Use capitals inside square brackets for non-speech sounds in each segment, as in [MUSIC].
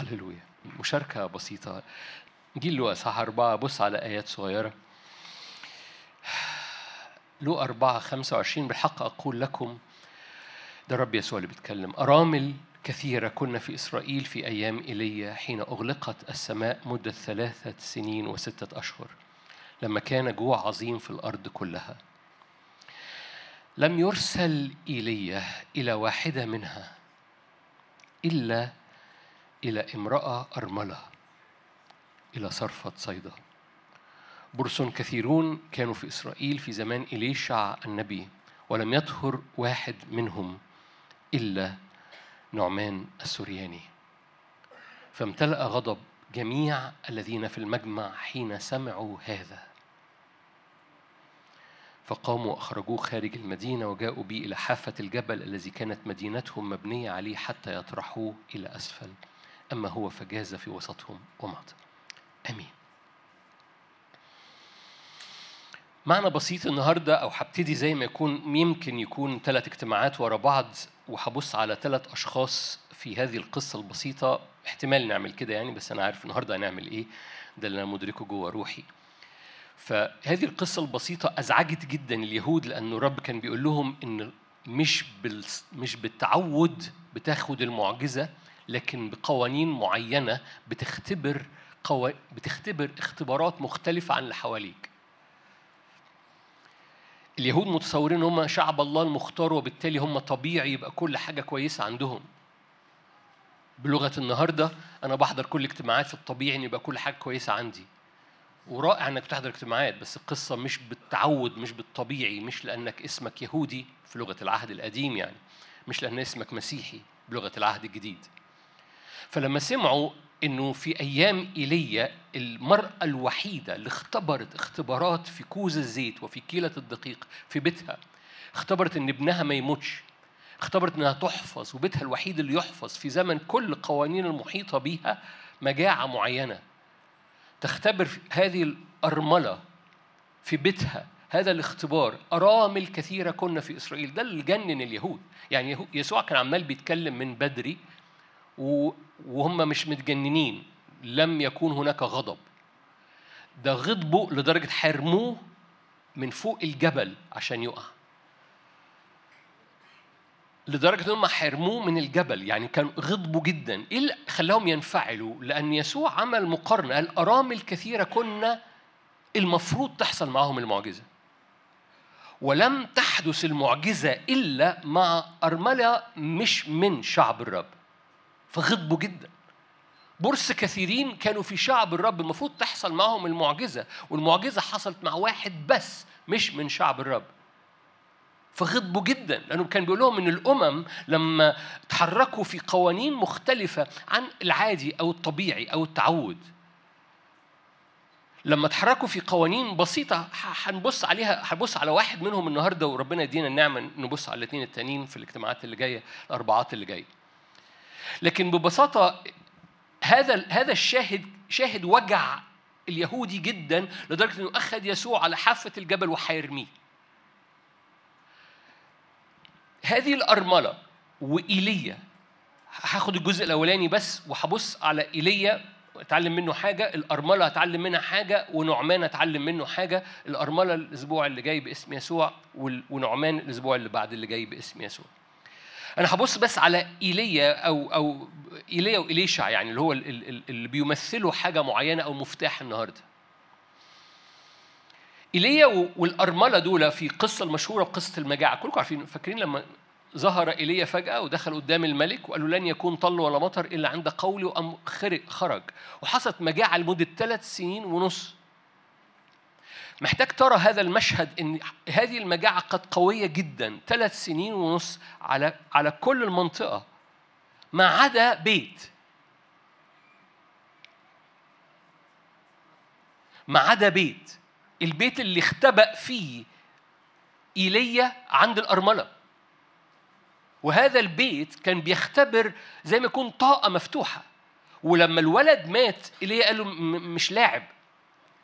هللويا. مشاركة بسيطة. جيل لو أصحاح أربعة. بص على آيات صغيرة. لو أربعة خمسة وعشرين بالحق أقول لكم ده الرب يسوع اللي بيتكلم أرامل كثيرة كنا في إسرائيل في أيام إيليا حين أغلقت السماء مدة ثلاثة سنين وستة أشهر لما كان جوع عظيم في الأرض كلها. لم يرسل إيليا إلى واحدة منها إلا إلى امرأة أرملة إلى صرفة صيدا. برص كثيرون كانوا في إسرائيل في زمان إليشع النبي ولم يطهر واحد منهم إلا نعمان السرياني فامتلأ غضب جميع الذين في المجمع حين سمعوا هذا. فقاموا أخرجوه خارج المدينة وجاءوا به إلى حافة الجبل الذي كانت مدينتهم مبنية عليه حتى يطرحوه إلى أسفل. أما هو فجاز في وسطهم ومات. آمين. معنى بسيط النهاردة أو هبتدي زي ما يكون يمكن يكون ثلاث اجتماعات ورا بعض وهبص على ثلاث أشخاص في هذه القصة البسيطة. احتمال نعمل كده يعني بس أنا عارف النهاردة هنعمل إيه. ده اللي أنا مدركه جوه روحي. فهذه القصة البسيطة أزعجت جدا اليهود لأنه الرب كان بيقول لهم إن مش مش بالتعود بتاخد المعجزة لكن بقوانين معينة بتختبر قو... بتختبر اختبارات مختلفة عن اللي حواليك. اليهود متصورين هم شعب الله المختار وبالتالي هم طبيعي يبقى كل حاجة كويسة عندهم. بلغة النهاردة أنا بحضر كل اجتماعات في الطبيعي إن يبقى كل حاجة كويسة عندي. ورائع إنك بتحضر اجتماعات بس القصة مش بالتعود مش بالطبيعي مش لأنك اسمك يهودي في لغه العهد القديم يعني مش لأن اسمك مسيحي بلغة العهد الجديد فلما سمعوا إنه في أيام إيليا المرأة الوحيدة اللي اختبرت اختبارات في كوز الزيت وفي كيلة الدقيق في بيتها اختبرت إن ابنها ما يموتش اختبرت إنها تحفظ وبيتها الوحيد اللي يحفظ في زمن كل القوانين المحيطة بيها مجاعة معينة تختبر هذه الأرملة في بيتها هذا الاختبار أرامل كثيرة كنا في إسرائيل ده اللي جنن اليهود يعني يسوع كان عمال بيتكلم من بدري وهم مش متجننين. لم يكون هناك غضب. ده غضبوا لدرجة حرموه من فوق الجبل عشان يقع. لدرجة أنهم حرموه من الجبل. يعني كان غضبوا جدا. إيه اللي خلاهم ينفعلوا؟ لأن يسوع عمل مقارنة. قال أرامل كثيرة كنا المفروض تحصل معهم المعجزة. ولم تحدث المعجزة إلا مع أرملة مش من شعب الرب. فغضبوا جدا. برص كثيرين كانوا في شعب الرب المفروض تحصل معهم المعجزة والمعجزة حصلت مع واحد بس مش من شعب الرب. فغضبوا جدا لأنه كان بيقول لهم إن الأمم لما تحركوا في قوانين مختلفة عن العادي أو الطبيعي أو التعود. لما تحركوا في قوانين بسيطة هنبص عليها هنبص على واحد منهم النهارده وربنا يدينا النعمة نبص على الاثنين التانيين في الاجتماعات اللي جاية الأربعات اللي جاية. لكن ببساطة هذا هذا الشاهد شاهد وجع اليهودي جدا لدرجة إنه أخذ يسوع على حافة الجبل وهيرميه هذه الأرملة وإيليا هاخد الجزء الأولاني بس وهبص على إيليا أتعلم منه حاجة الأرملة هتعلم منها حاجة ونعمان أتعلم منه حاجة. الأرملة الأسبوع اللي جاي باسم يسوع ونعمان الأسبوع اللي بعد اللي جاي باسم يسوع. أنا هبص بس على إيليا أو أو إيليا وإليشع يعني اللي هو اللي بيمثلوا حاجة معينة أو مفتاح النهارده. إيليا والأرملة دول في قصة المشهورة بقصه المجاعة. كلكم عارفين فاكرين لما ظهر إيليا فجأة ودخل قدام الملك وقال له لن يكون طل ولا مطر إلا عند قولي وام خرج خرج. وحصلت مجاعة لمدة ثلاث سنين ونص. محتاج ترى هذا المشهد إن هذه المجاعة قد قوية جدا ثلاث سنين ونص على على كل المنطقة. ما عدا بيت. ما عدا بيت. البيت اللي اختبأ فيه إيليا عند الأرملة. وهذا البيت كان بيختبر زي ما يكون طاقة مفتوحة. ولما الولد مات إيليا قال له مش لاعب.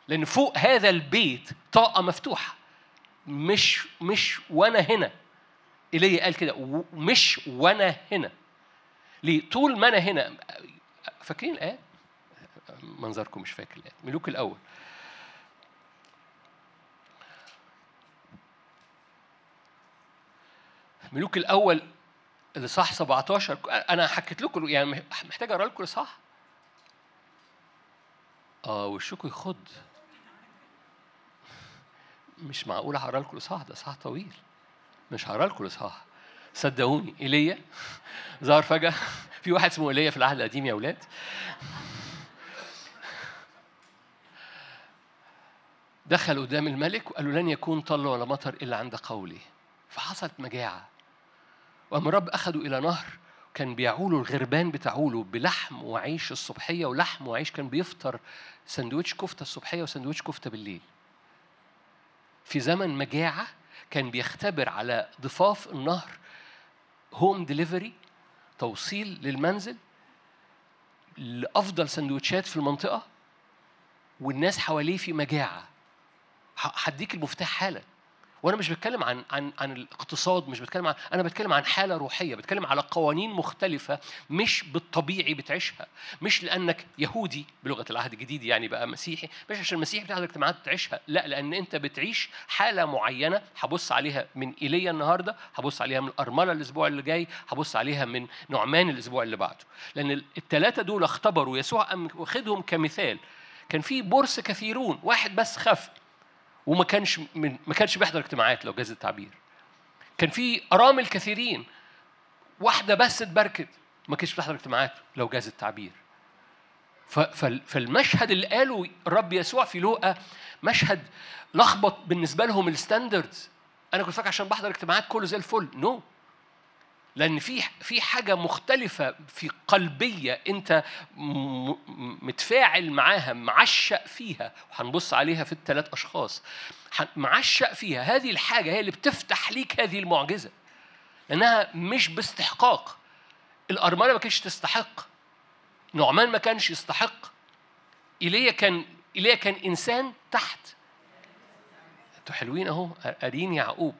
لأن فوق هذا البيت طاقة مفتوحة. مش مش وأنا هنا. ايليا قال كده مش وأنا هنا. ليه؟ طول ما أنا هنا فاكرين الآية؟ منظركم مش فاكر الآية. ملوك الأول. ملوك الأول الإصحاح 17 أنا حكيت لكم يعني محتاج أقرأ لكم الإصحاح؟ آه وشكوا يخض. مش معقول هقرا لكم الإصحاح؟ ده إصحاح طويل. مش هقرا لكم الإصحاح. صدقوني. إيليا؟ [LAUGHS] ظهر فجأة. [LAUGHS] في واحد اسمه إيليا في العهد القديم يا أولاد [LAUGHS] دخل قدام الملك وقال له لن يكون طل ولا مطر إلا عند قولي فحصلت مجاعة. وأما الرب أخذوا إلى نهر. كان بيعولوا الغربان بتعوله بلحم وعيش الصبحية ولحم وعيش. كان بيفطر سندوتش كفتة الصبحية وسندوتش كفتة بالليل. في زمن مجاعة كان بيختبر على ضفاف النهر هوم ديليفري توصيل للمنزل لأفضل سندوتشات في المنطقة والناس حواليه في مجاعة. هديك المفتاح حالا. وأنا مش بتكلم عن عن عن الاقتصاد مش بتكلم عن أنا بتكلم عن حالة روحية بتكلم على قوانين مختلفة مش بالطبيعي بتعيشها. مش لأنك يهودي بلغة العهد الجديد يعني بقى مسيحي مش عشان المسيحي بتاخد اجتماعات تعيشها لا لأن أنت بتعيش حالة معينة هبص عليها من إيليا النهارده هبص عليها من أرملة الأسبوع اللي جاي هبص عليها من نعمان الأسبوع اللي بعده. لأن الثلاثه دول اختبروا يسوع واخدهم كمثال. كان في برص كثيرون واحد بس خف وما كانش من ما كانش بيحضر اجتماعات لو جاز التعبير. كان في أرامل كثيرين. واحدة بس اتبركت ما كانش بتحضر اجتماعات لو جاز التعبير. فالمشهد اللي قاله الرب يسوع في لوقا مشهد لخبط بالنسبة لهم ال standards. أنا كنت فاكر عشان بحضر اجتماعات كله زي الفل. no no. لأن في في حاجة مختلفة في قلبية أنت متفاعل معاها معشق فيها. وهنبص عليها في الثلاث أشخاص. معشق فيها. هذه الحاجة هي اللي بتفتح ليك هذه المعجزة. لأنها مش باستحقاق. الأرملة ما كانتش تستحق. نعمان ما كانش يستحق. إيليا كان إيليا كان إنسان تحت. أنتوا حلوين أهو. قارين يعقوب.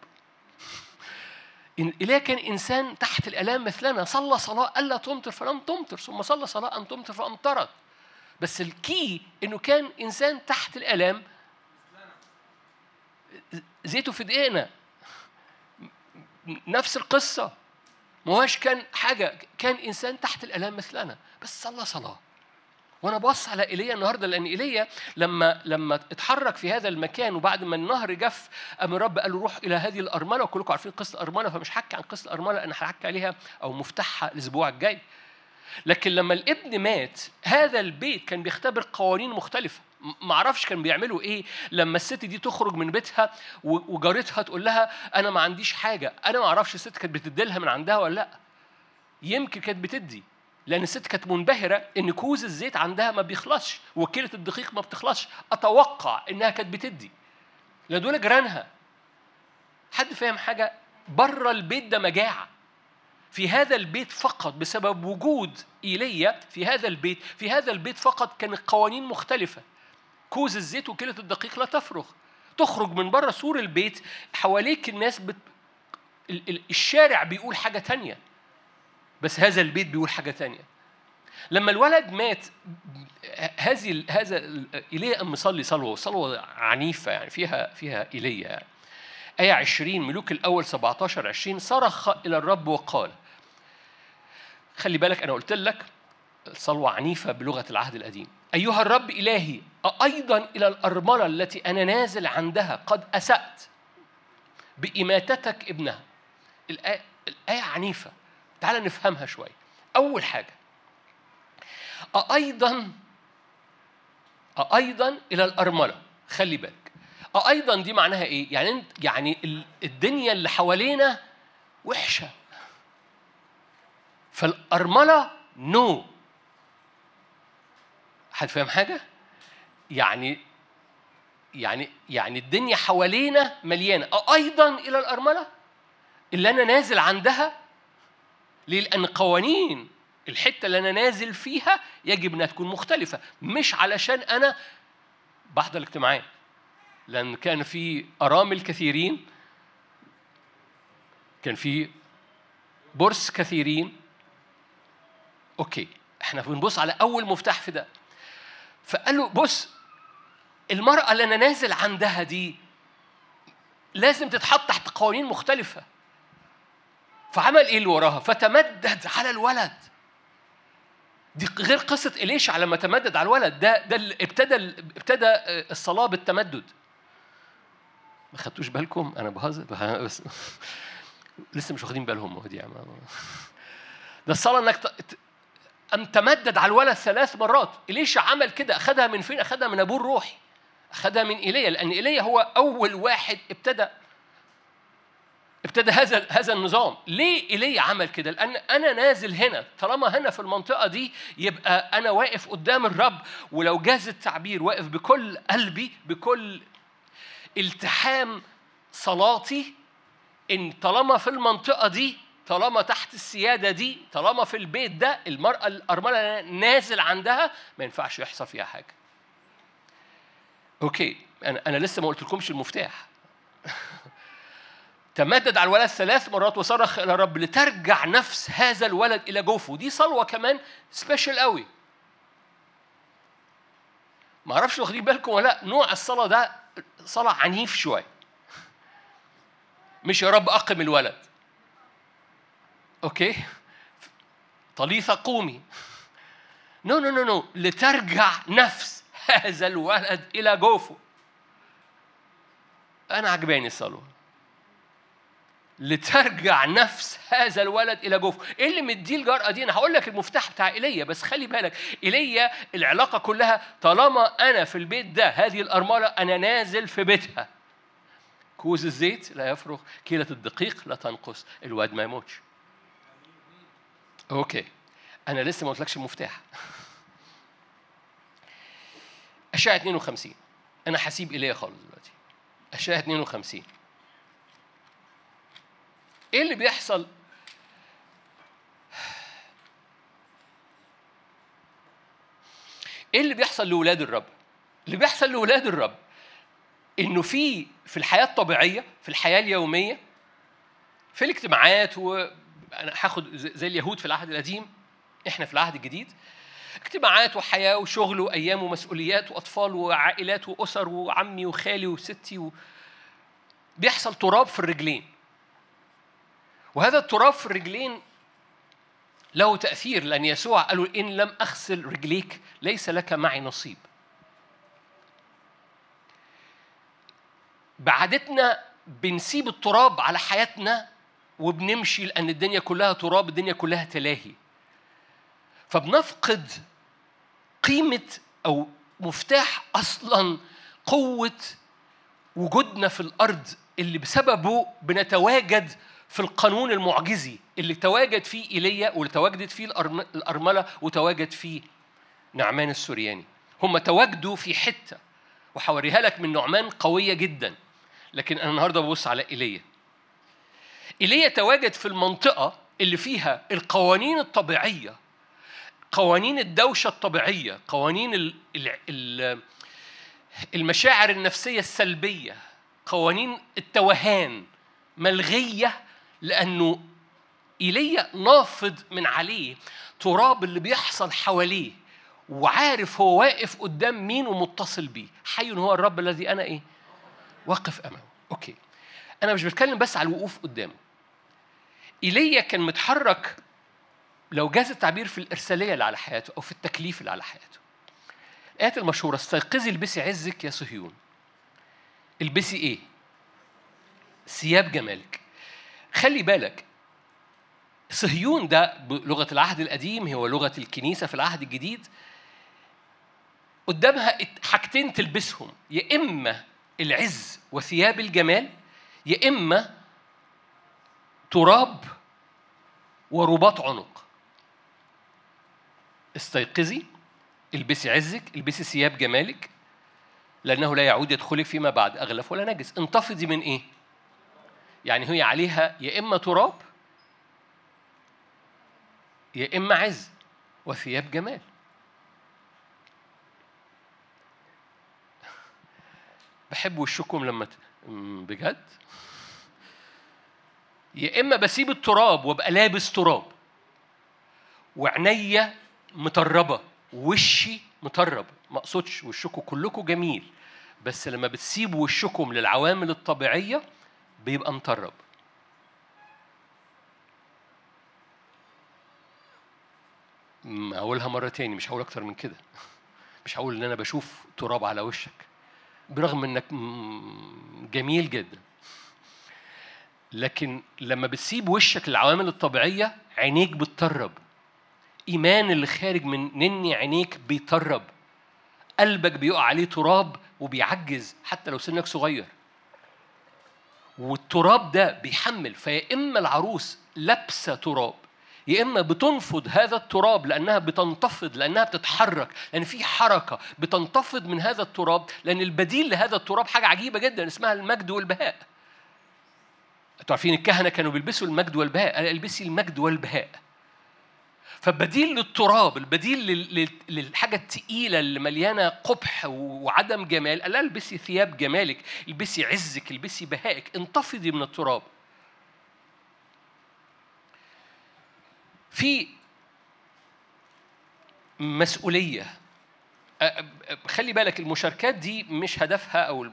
إليه كان إنسان تحت الآلام مثلنا صلى صلاة ألا تمطر فلم تمطر ثم صلى صلاة أن تمطر فأمطرت بس الكي إنه كان إنسان تحت الآلام زيته في دقيقنا. نفس القصة. ما كان حاجة كان إنسان تحت الآلام مثلنا. بس صلى صلاة. وأنا بص على إيليا النهارده لأن إيليا لما لما اتحرك في هذا المكان وبعد ما النهر جف قام الرب قال له روح إلى هذه الأرملة وكلكم عارفين قصة الأرملة فمش هحكي عن قصة الأرملة أنا هحكي عليها أو مفتاحها الأسبوع الجاي. لكن لما الابن مات هذا البيت كان بيختبر قوانين مختلفة. ما أعرفش كان بيعملوا إيه. لما الست دي تخرج من بيتها وجارتها تقول لها أنا ما عنديش حاجة أنا ما أعرفش الست كانت بتدي لها من عندها ولا لأ. يمكن كانت بتدي. لأن الست كانت منبهرة إن كوز الزيت عندها ما بيخلصش وكيلة الدقيق ما بتخلصش. أتوقع إنها كانت بتدي. لأن دول جيرانها. حد فاهم حاجة؟ بره البيت ده مجاعة. في هذا البيت فقط بسبب وجود إيليا في هذا البيت في هذا البيت فقط كانت قوانين مختلفة. كوز الزيت وكيلة الدقيق لا تفرغ. تخرج من بره سور البيت حواليك الناس بت... الشارع بيقول حاجة تانية. بس هذا البيت بيقول حاجة تانية. لما الولد مات هذه هذا ايليا قام مصلي صلوة صلوة عنيفة يعني فيها فيها ايليا يعني. آية 20 ملوك الأول 17 20 صرخ إلى الرب وقال خلي بالك أنا قلت لك صلوة عنيفة بلغة العهد القديم. أيها الرب إلهي أيضا إلى الأرملة التي أنا نازل عندها قد أسأت بإماتتك ابنها. الآية, الآية عنيفة. تعال نفهمها شوي أول حاجة أيضا أيضا إلى الأرملة. خلي بالك. أيضا دي معناها إيه؟ يعني يعني الدنيا اللي حوالينا وحشة. فالأرملة نو. حد فاهم حاجة؟ يعني يعني يعني الدنيا حوالينا مليانة. أيضا إلى الأرملة. اللي أنا نازل عندها ليه؟ لأن قوانين الحتة اللي أنا نازل فيها يجب أنها تكون مختلفة مش علشان أنا بحضر الاجتماعات لأن كان في أرامل كثيرين كان في برص كثيرين أوكي إحنا بنبص على أول مفتاح في ده فقال له بص المرأة اللي أنا نازل عندها دي لازم تتحط تحت قوانين مختلفة فعمل إيه اللي وراها؟ فتمدد على الولد. دي غير قصة إليشع لما تمدد على الولد. ده ده ابتدى ابتدى الصلاة بالتمدد. ما خدتوش بالكم؟ أنا بهزر. [LAUGHS] بس لسه مش واخدين بالهم. ودي ده الصلاة إنك أم تمدد على الولد ثلاث مرات. إليشع عمل كده؟ أخذها من فين؟ أخذها من أبوه الروحي. أخذها من إيليا. لأن إيليا هو أول واحد ابتدى ابتدى هذا هذا النظام. ليه ايليا عمل كده؟ لأن أنا نازل هنا. طالما هنا في المنطقة دي يبقى أنا واقف قدام الرب ولو جاز التعبير واقف بكل قلبي بكل التحام صلاتي إن طالما في المنطقة دي طالما تحت السيادة دي طالما في البيت ده المرأة الأرملة نازل عندها ما ينفعش يحصل فيها حاجة. okay. أنا أنا لسه ما قلتلكمش المفتاح. تمدد على الولد ثلاث مرات وصرخ إلى الرب لترجع نفس هذا الولد إلى جوفه. دي صلوة كمان special قوي. ما أعرفش واخدين بالكم ولا لأ نوع الصلاة ده صلاة عنيف شوية. مش يا رب أقم الولد. okay؟ طليثا قومي. no no no no لترجع نفس هذا الولد إلى جوفه. أنا عجباني الصلوة. لترجع نفس هذا الولد إلى جوفه. إيه اللي مديه الجرأة دي؟ أنا هقول لك المفتاح بتاع إيليا بس خلي بالك إيليا العلاقة كلها طالما أنا في البيت ده هذه الأرملة أنا نازل في بيتها. كوز الزيت لا يفرغ كيلة الدقيق لا تنقص الواد ما يموتش. okay. أنا لسه ما قلتلكش المفتاح. إشعياء 52 أنا هسيب إيليا خالص دلوقتي. إشعياء 52 إيه اللي بيحصل؟ إيه اللي بيحصل لاولاد الرب؟ اللي بيحصل لاولاد الرب انه في في الحياة الطبيعية في الحياة اليومية في الاجتماعات وأنا هاخد زي اليهود في العهد القديم إحنا في العهد الجديد اجتماعات وحياة وشغل وأيام ومسؤوليات وأطفال وعائلات وأسر وعمي وخالي وستي و... بيحصل تراب في الرجلين. وهذا التراب في الرجلين له تأثير لأن يسوع قالوا إن لم أغسل رجليك ليس لك معي نصيب. بعادتنا بنسيب التراب على حياتنا وبنمشي لأن الدنيا كلها تراب الدنيا كلها تلاهي. فبنفقد قيمة أو مفتاح أصلا قوة وجودنا في الأرض اللي بسببه بنتواجد في القانون المعجزي اللي تواجد فيه إيليا واللي تواجدت فيه الأرملة وتواجد فيه نعمان السورياني. هم تواجدوا في حتة وحوريها لك من نعمان قوية جدا. لكن أنا النهارده ببص على إيليا. إيليا تواجد في المنطقة اللي فيها القوانين الطبيعية قوانين الدوشة الطبيعية قوانين ال ال المشاعر النفسية السلبية قوانين التوهان ملغية لأنه إيليا نافض من عليه تراب اللي بيحصل حواليه وعارف هو واقف قدام مين ومتصل بيه. حي هو الرب الذي أنا إيه؟ واقف أمامه. okay. أنا مش بتكلم بس على الوقوف قدامه. إيليا كان متحرك لو جاز التعبير في الإرسالية اللي على حياته أو في التكليف اللي على حياته. الآيات المشهورة استيقظي البسي عزك يا صهيون. البسي إيه؟ ثياب جمالك. خلي بالك صهيون ده بلغة العهد القديم هو لغة الكنيسة في العهد الجديد قدامها حاجتين تلبسهم يا إما العز وثياب الجمال يا إما تراب ورباط عنق استيقظي البسي عزك البسي ثياب جمالك لأنه لا يعود يدخلك فيما بعد أغلف ولا نجس انتفضي من إيه؟ يعني هي عليها يا إما تراب يا إما عز وثياب جمال. بحب وشكم لما بجد. يا إما بسيب التراب وأبقى لابس تراب. وعينيا مطربه وشي مطرب ما أقصدش وشكم كلكم جميل. بس لما بتسيبوا وشكم للعوامل الطبيعية بيبقى مطرب. اقولها مرة تاني مش هقول أكتر من كده. [LAUGHS] مش هقول إن أنا بشوف تراب على وشك برغم إنك جميل جدا. لكن لما بتسيب وشك للعوامل الطبيعية عينيك بتطرب. إيمان اللي خارج من نني عينيك بيطرب. قلبك بيقع عليه تراب وبيعجز حتى لو سنك صغير. والتراب ده بيحمل فيا إما العروس لابسة تراب يا إما بتنفض هذا التراب لأنها بتنتفض لأنها بتتحرك لأن في حركة بتنتفض من هذا التراب لأن البديل لهذا التراب حاجة عجيبة جدا اسمها المجد والبهاء. أنتوا عارفين الكهنة كانوا بيلبسوا المجد والبهاء؟ البسي المجد والبهاء. فبديل للتراب البديل للحاجة التقيلة اللي مليانة قبح وعدم جمال قال البسي ثياب جمالك البسي عزك البسي بهائك انتفضي من التراب. في مسؤولية خلي بالك المشاركات دي مش هدفها أو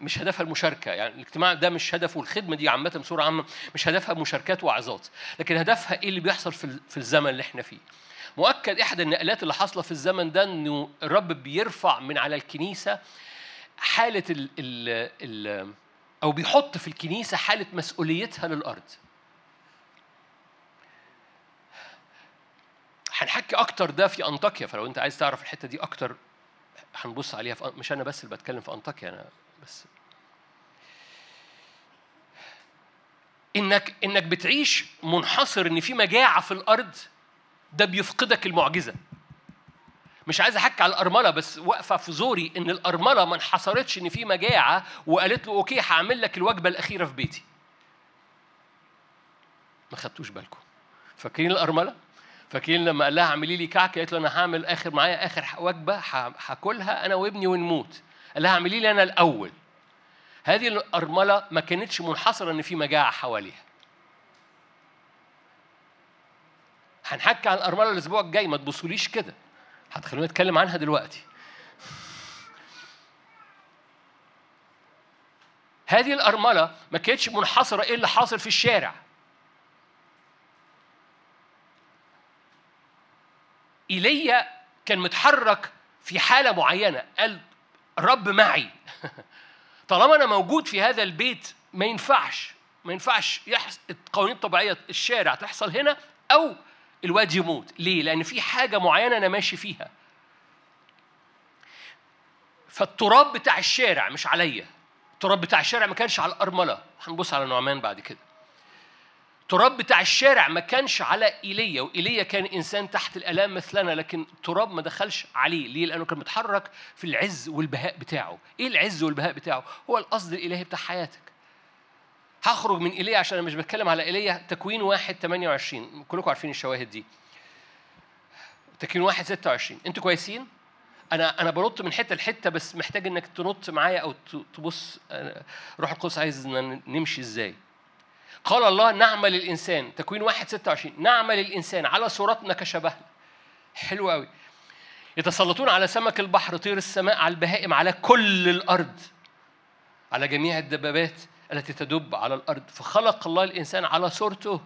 مش هدفها المشاركة. يعني الاجتماع ده مش هدفه الخدمة دي عامة بصورة عامة مش هدفها مشاركات وعظات لكن هدفها إيه اللي بيحصل في الزمن اللي إحنا فيه؟ مؤكد احد النقلات اللي حاصلة في الزمن ده إنه الرب بيرفع من على الكنيسة حالة ال ال ال أو بيحط في الكنيسة حالة مسؤوليتها للأرض. هنحكي أكتر ده في أنطاكيا فلو أنت عايز تعرف الحتة دي أكتر هنبص عليها في مش أنا بس اللي بتكلم في أنطاكيا أنا بس. إنك إنك بتعيش منحصر إن في مجاعة في الأرض ده بيفقدك المعجزة. مش عايز أحكي على الأرملة بس واقفة في زوري إن الأرملة ما انحصرتش إن في مجاعة وقالت له أوكي هعمل لك الوجبة الأخيرة في بيتي. ما خدتوش بالكم. فاكرين الأرملة؟ فاكرين لما قال لها اعملي لي كعكه قالت له أنا هعمل آخر معايا آخر وجبة هاكلها أنا وابني ونموت. قال لها اعملي لي أنا الأول. هذه الأرملة ما كانتش منحصرة إن في مجاعة حواليها. هنحكي عن الأرملة الأسبوع الجاي ما تبصوليش كده. هتخلوني أتكلم عنها دلوقتي. هذه الأرملة ما كانتش منحصرة إيه اللي حاصل في الشارع. ايليا كان متحرك في حالة معينة. قال الرب معي. [LAUGHS] طالما أنا موجود في هذا البيت ما ينفعش ما ينفعش يحصل القوانين الطبيعية الشارع تحصل هنا أو الواد يموت. ليه؟ لأن في حاجة معينة أنا ماشي فيها. فالتراب بتاع الشارع مش عليا. التراب بتاع الشارع ما كانش على الأرملة. هنبص على نعمان بعد كده. التراب بتاع الشارع ما كانش على إيليا وإيليا كان إنسان تحت الآلام مثلنا لكن التراب ما دخلش عليه. ليه؟ لأنه كان متحرك في العز والبهاء بتاعه. إيه العز والبهاء بتاعه؟ هو القصد الإلهي بتاع حياتك. هخرج من إيليا عشان أنا مش بتكلم على إيليا. تكوين واحد 28 كلكم عارفين الشواهد دي. تكوين واحد 26 أنتوا كويسين؟ أنا أنا بنط من حتة لحتة بس محتاج إنك تنط معايا أو تبص. روح القدس عايز نمشي إزاي؟ قال الله نعمل الإنسان تكوين واحد ستة وعشرين نعمل الإنسان على صورتنا كشبهنا حلو قوي يتسلطون على سمك البحر طير السماء على البهائم على كل الأرض على جميع الدبابات التي تدب على الأرض. فخلق الله الإنسان على صورته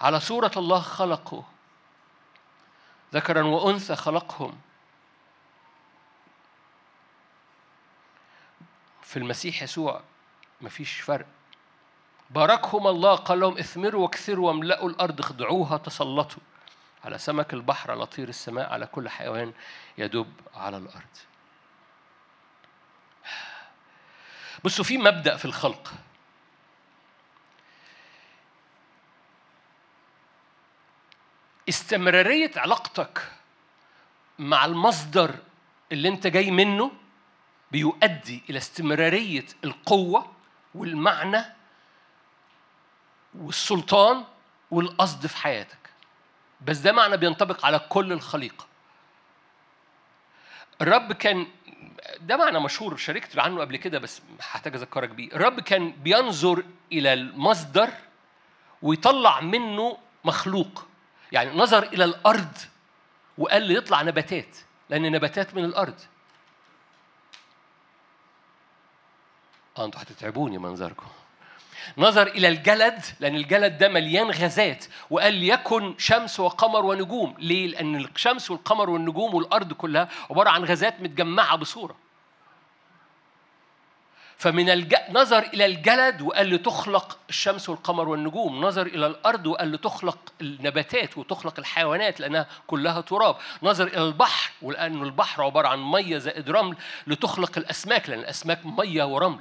على صورة الله خلقه. ذكرا وأنثى خلقهم. في المسيح يسوع مفيش فرق. باركهم الله قال لهم اثمروا واكثروا واملأوا الأرض اخضعوها تسلطوا. على سمك البحر على طير السماء على كل حيوان يدب على الأرض. بصوا في مبدأ في الخلق. استمرارية علاقتك مع المصدر اللي انت جاي منه بيؤدي إلى استمرارية القوة والمعنى والسلطان والقصد في حياتك. بس ده معنى بينطبق على كل الخليقة. الرب كان ده معنى مشهور شاركت عنه قبل كده بس هحتاج أذكرك بيه. الرب كان بينظر إلى المصدر ويطلع منه مخلوق. يعني نظر إلى الأرض وقال لي يطلع نباتات لأن نباتات من الأرض. آه أنتوا هتتعبوني منظركم. نظر إلى الجلد لأن الجلد ده مليان غازات وقال ليكن شمس وقمر ونجوم. ليه؟ لأن الشمس والقمر والنجوم والأرض كلها عبارة عن غازات متجمعة بصورة. فمن الج... نظر إلى الجلد وقال لتخلق الشمس والقمر والنجوم. نظر إلى الأرض وقال لتخلق النباتات وتخلق الحيوانات لأنها كلها تراب. نظر إلى البحر ولأن البحر عبارة عن مية زائد رمل لتخلق الأسماك لأن الأسماك مية ورمل.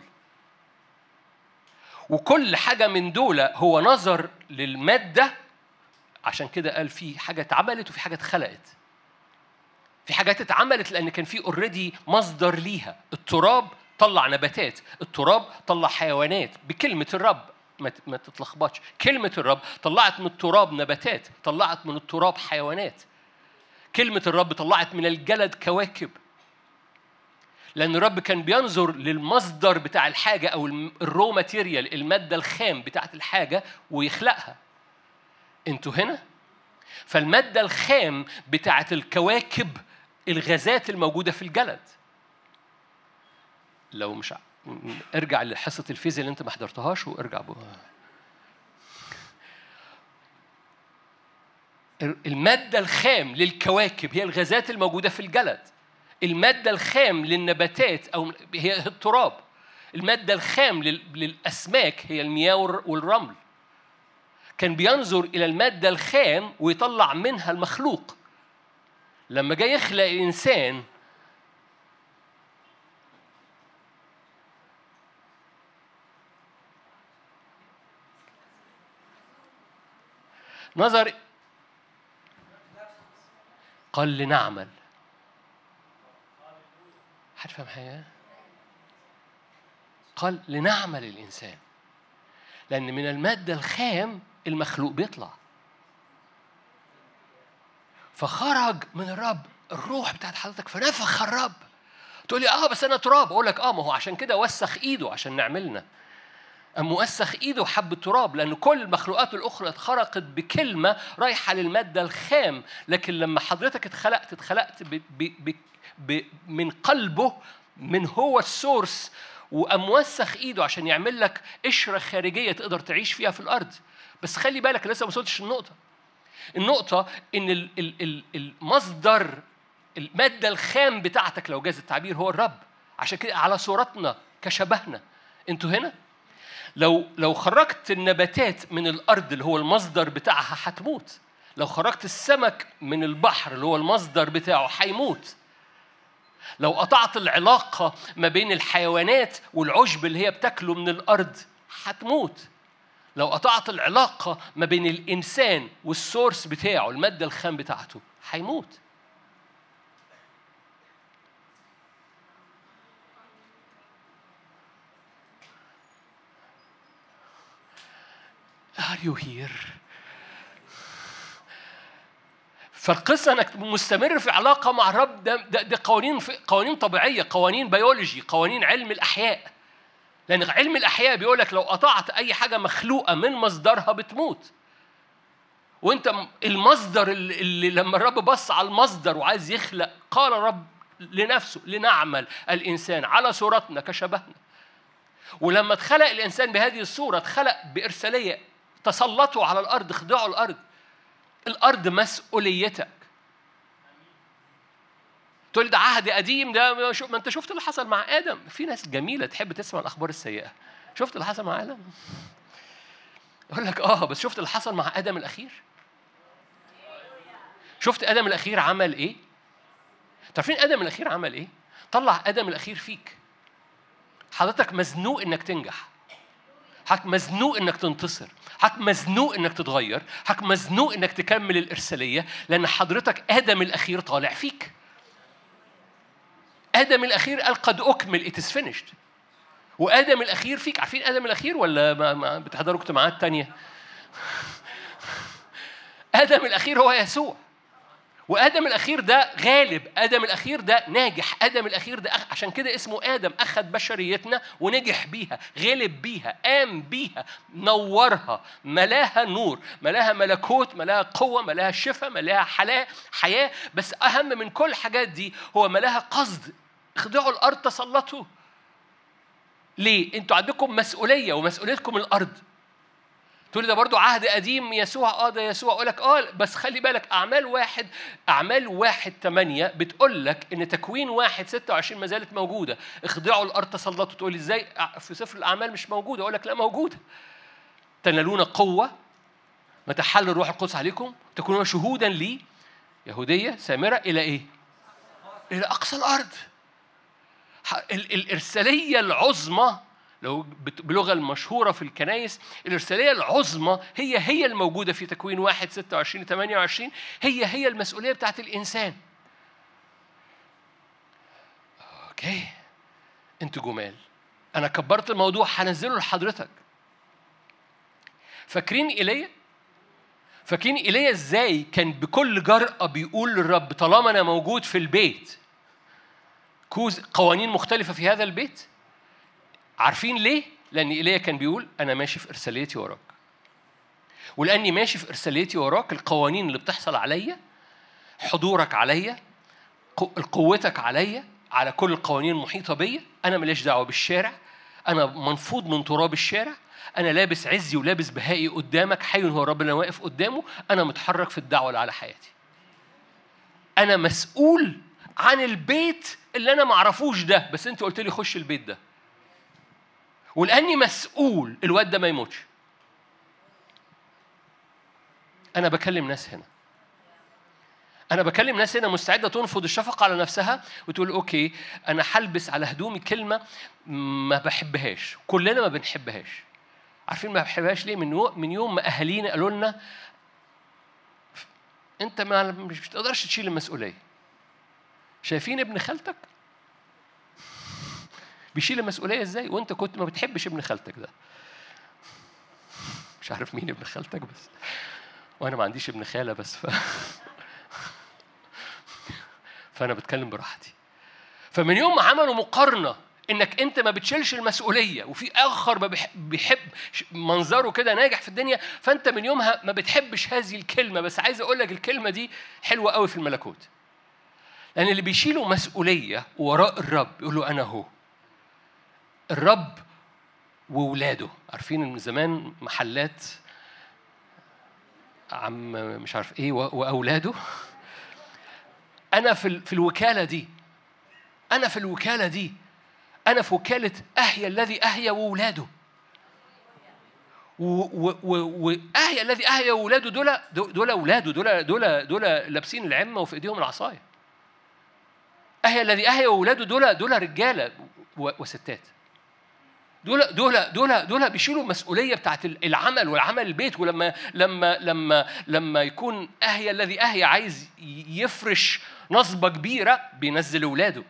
وكل حاجة من دول هو نظر للمادة. عشان كده قال في حاجة اتعملت وفي حاجة اتخلقت. في حاجات اتعملت لأن كان في اوريدي مصدر ليها. التراب طلع نباتات التراب طلع حيوانات بكلمة الرب. ما تتلخبطش. كلمة الرب طلعت من التراب نباتات طلعت من التراب حيوانات. كلمة الرب طلعت من الجلد كواكب. لأن الرب كان بينظر للمصدر بتاع الحاجة أو ال raw material المادة الخام بتاعت الحاجة ويخلقها أنتوا هنا؟ فالمادة الخام بتاعت الكواكب الغازات الموجودة في الجلد لو مش ارجع لحصة الفيزياء اللي أنت ما حضرتهاش وارجع بها. المادة الخام للكواكب هي الغازات الموجودة في الجلد المادة الخام للنباتات أو هي التراب. المادة الخام للأسماك هي المياه والرمل. كان بينظر إلى المادة الخام ويطلع منها المخلوق. لما جاي يخلق الإنسان نظر قال لنعمل. حد فاهم حاجة؟ قال لنعمل الإنسان. لأن من المادة الخام المخلوق بيطلع. فخرج من الرب الروح بتاعت حضرتك فنفخ الرب. تقول لي آه بس أنا تراب. أقول لك آه ما هو عشان كده وسخ إيده عشان نعملنا. أم موسخ إيده حب التراب لأن كل المخلوقات الأخرى اتخرقت بكلمة رايحة للمادة الخام. لكن لما حضرتك اتخلقت اتخلقت ب ب ب من قلبه من هو السورس وقام موسخ إيده عشان يعمل لك قشرة خارجية تقدر تعيش فيها في الأرض. بس خلي بالك لسه ما وصلتش النقطه النقطة إن المصدر المادة الخام بتاعتك لو جاز التعبير هو الرب. عشان كده على صورتنا كشبهنا. أنتوا هنا؟ لو لو خرجت النباتات من الأرض اللي هو المصدر بتاعها هتموت. لو خرجت السمك من البحر اللي هو المصدر بتاعه هيموت. لو قطعت العلاقة ما بين الحيوانات والعشب اللي هي بتاكله من الأرض هتموت. لو قطعت العلاقة ما بين الإنسان والسورس بتاعه المادة الخام بتاعته هيموت. Are you here? فالقصة أنك مستمر في علاقة مع الرب ده ده, ده قوانين قوانين طبيعية، قوانين بيولوجي، قوانين علم الأحياء. لأن علم الأحياء بيقول لك لو قطعت أي حاجة مخلوقة من مصدرها بتموت. وأنت المصدر اللي, اللي لما الرب بص على المصدر وعايز يخلق قال الرب لنفسه لنعمل الإنسان على صورتنا كشبهنا. ولما اتخلق الإنسان بهذه الصورة اتخلق بإرسالية تسلطوا على الأرض خضعوا الأرض. الأرض مسؤوليتك. تقول لي ده عهد قديم ده ما انت شفت اللي حصل مع آدم. في ناس جميلة تحب تسمع الأخبار السيئة. شفت اللي حصل مع آدم؟ أقول لك آه بس شفت اللي حصل مع آدم الأخير؟ شفت آدم الأخير عمل إيه؟ تعرفين آدم الأخير عمل إيه؟ طلع آدم الأخير فيك. حضرتك مزنوق إنك تنجح. حضرتك مزنوق إنك تنتصر حضرتك مزنوق إنك تتغير حضرتك مزنوق إنك تكمل الإرسالية لأن حضرتك آدم الأخير طالع فيك. آدم الأخير قال قد أكمل it's finished وآدم الأخير فيك عارفين آدم الأخير ولا ما ما بتحضروا اجتماعات تانية؟ [LAUGHS] آدم الأخير هو يسوع. وآدم الأخير ده غالب آدم الأخير ده ناجح آدم الأخير ده أخ... عشان كده اسمه آدم أخذ بشريتنا ونجح بيها غلب بيها قام بيها نورها ملاها نور ملاها ملكوت ملاها قوة ملاها شفاء ملاها حياه حياة. بس أهم من كل الحاجات دي هو ملاها قصد. اخضعوا الأرض تسلطوا. ليه؟ أنتوا عندكم مسؤولية ومسؤوليتكم الأرض. تقول ده برضو عهد قديم يسوع آه ده يسوع. أقول لك آه بس خلي بالك أعمال واحد أعمال واحد ثمانية بتقول لك إن تكوين واحد 26 ما زالت موجودة. اخضعوا الأرض تسلطوا. تقول إزاي؟ في سفر الأعمال مش موجودة. أقول لك لا موجودة. تنالون قوة متى حل الروح القدس عليكم. تكونون شهودا لي يهودية سامرة إلى إيه؟ إلى أقصى الأرض. الإرسالية العظمى لو بلغة المشهورة في الكنايس الإرسالية العظمى هي هي الموجودة في تكوين واحد 26 28 هي هي المسؤولية بتاعت الإنسان. okay. أنتوا جمال. أنا كبرت الموضوع هنزله لحضرتك. فاكرين إيليا؟ فاكرين إيليا إزاي كان بكل جرأة بيقول للرب طالما أنا موجود في البيت كوز قوانين مختلفة في هذا البيت؟ عارفين ليه؟ لأن إيليا كان بيقول أنا ماشي في إرساليتي وراك. ولأني ماشي في إرساليتي وراك القوانين اللي بتحصل عليا حضورك عليا قوتك عليا على كل القوانين المحيطة بيا أنا ماليش دعوة بالشارع أنا منفوض من تراب الشارع أنا لابس عزي ولابس بهائي قدامك حي هو ربنا واقف قدامه أنا متحرك في الدعوة اللي على حياتي أنا مسؤول عن البيت اللي أنا معرفوش ده بس أنت قلت لي خش البيت ده ولأني مسؤول الواد ده ما يموتش. أنا بكلم ناس هنا. أنا بكلم ناس هنا مستعدة تنفض الشفقة على نفسها وتقول أوكي أنا هلبس على هدومي كلمة ما بحبهاش. كلنا ما بنحبهاش. عارفين ما بحبهاش ليه؟ من من يوم ما أهالينا قالوا لنا أنت ما مش بتقدرش تشيل المسؤولية. شايفين ابن خالتك؟ بيشيل المسؤولية إزاي؟ وأنت كنت ما بتحبش ابن خالتك ده. مش عارف مين ابن خالتك بس. وأنا ما عنديش ابن خالة بس ف... [LAUGHS] فأنا بتكلم براحتي. فمن يوم ما عملوا مقارنة إنك أنت ما بتشيلش المسؤولية وفي آخر ما بيحب منظره كده ناجح في الدنيا فأنت من يومها ما بتحبش هذه الكلمة. بس عايز أقول لك الكلمة دي حلوة قوي في الملكوت. لأن اللي بيشيلوا مسؤولية وراء الرب يقول له أنا هو الرب وولاده. عارفين من زمان محلات عم مش عارف إيه وأولاده. أنا في في الوكالة دي أنا في الوكالة دي أنا في وكالة اهيا الذي اهيا وولاده. واهيا الذي اهيا وولاده دول دول أولاده دول دول دول لابسين العمة وفي إيديهم العصاية. اهيا الذي اهيا وولاده دول دول رجالة وستات. دول دول دول دول بيشيلوا المسؤوليه بتاعت العمل والعمل البيت ولما لما لما لما يكون اهيا الذي اهيا عايز يفرش نصبة كبيرة بينزل أولاده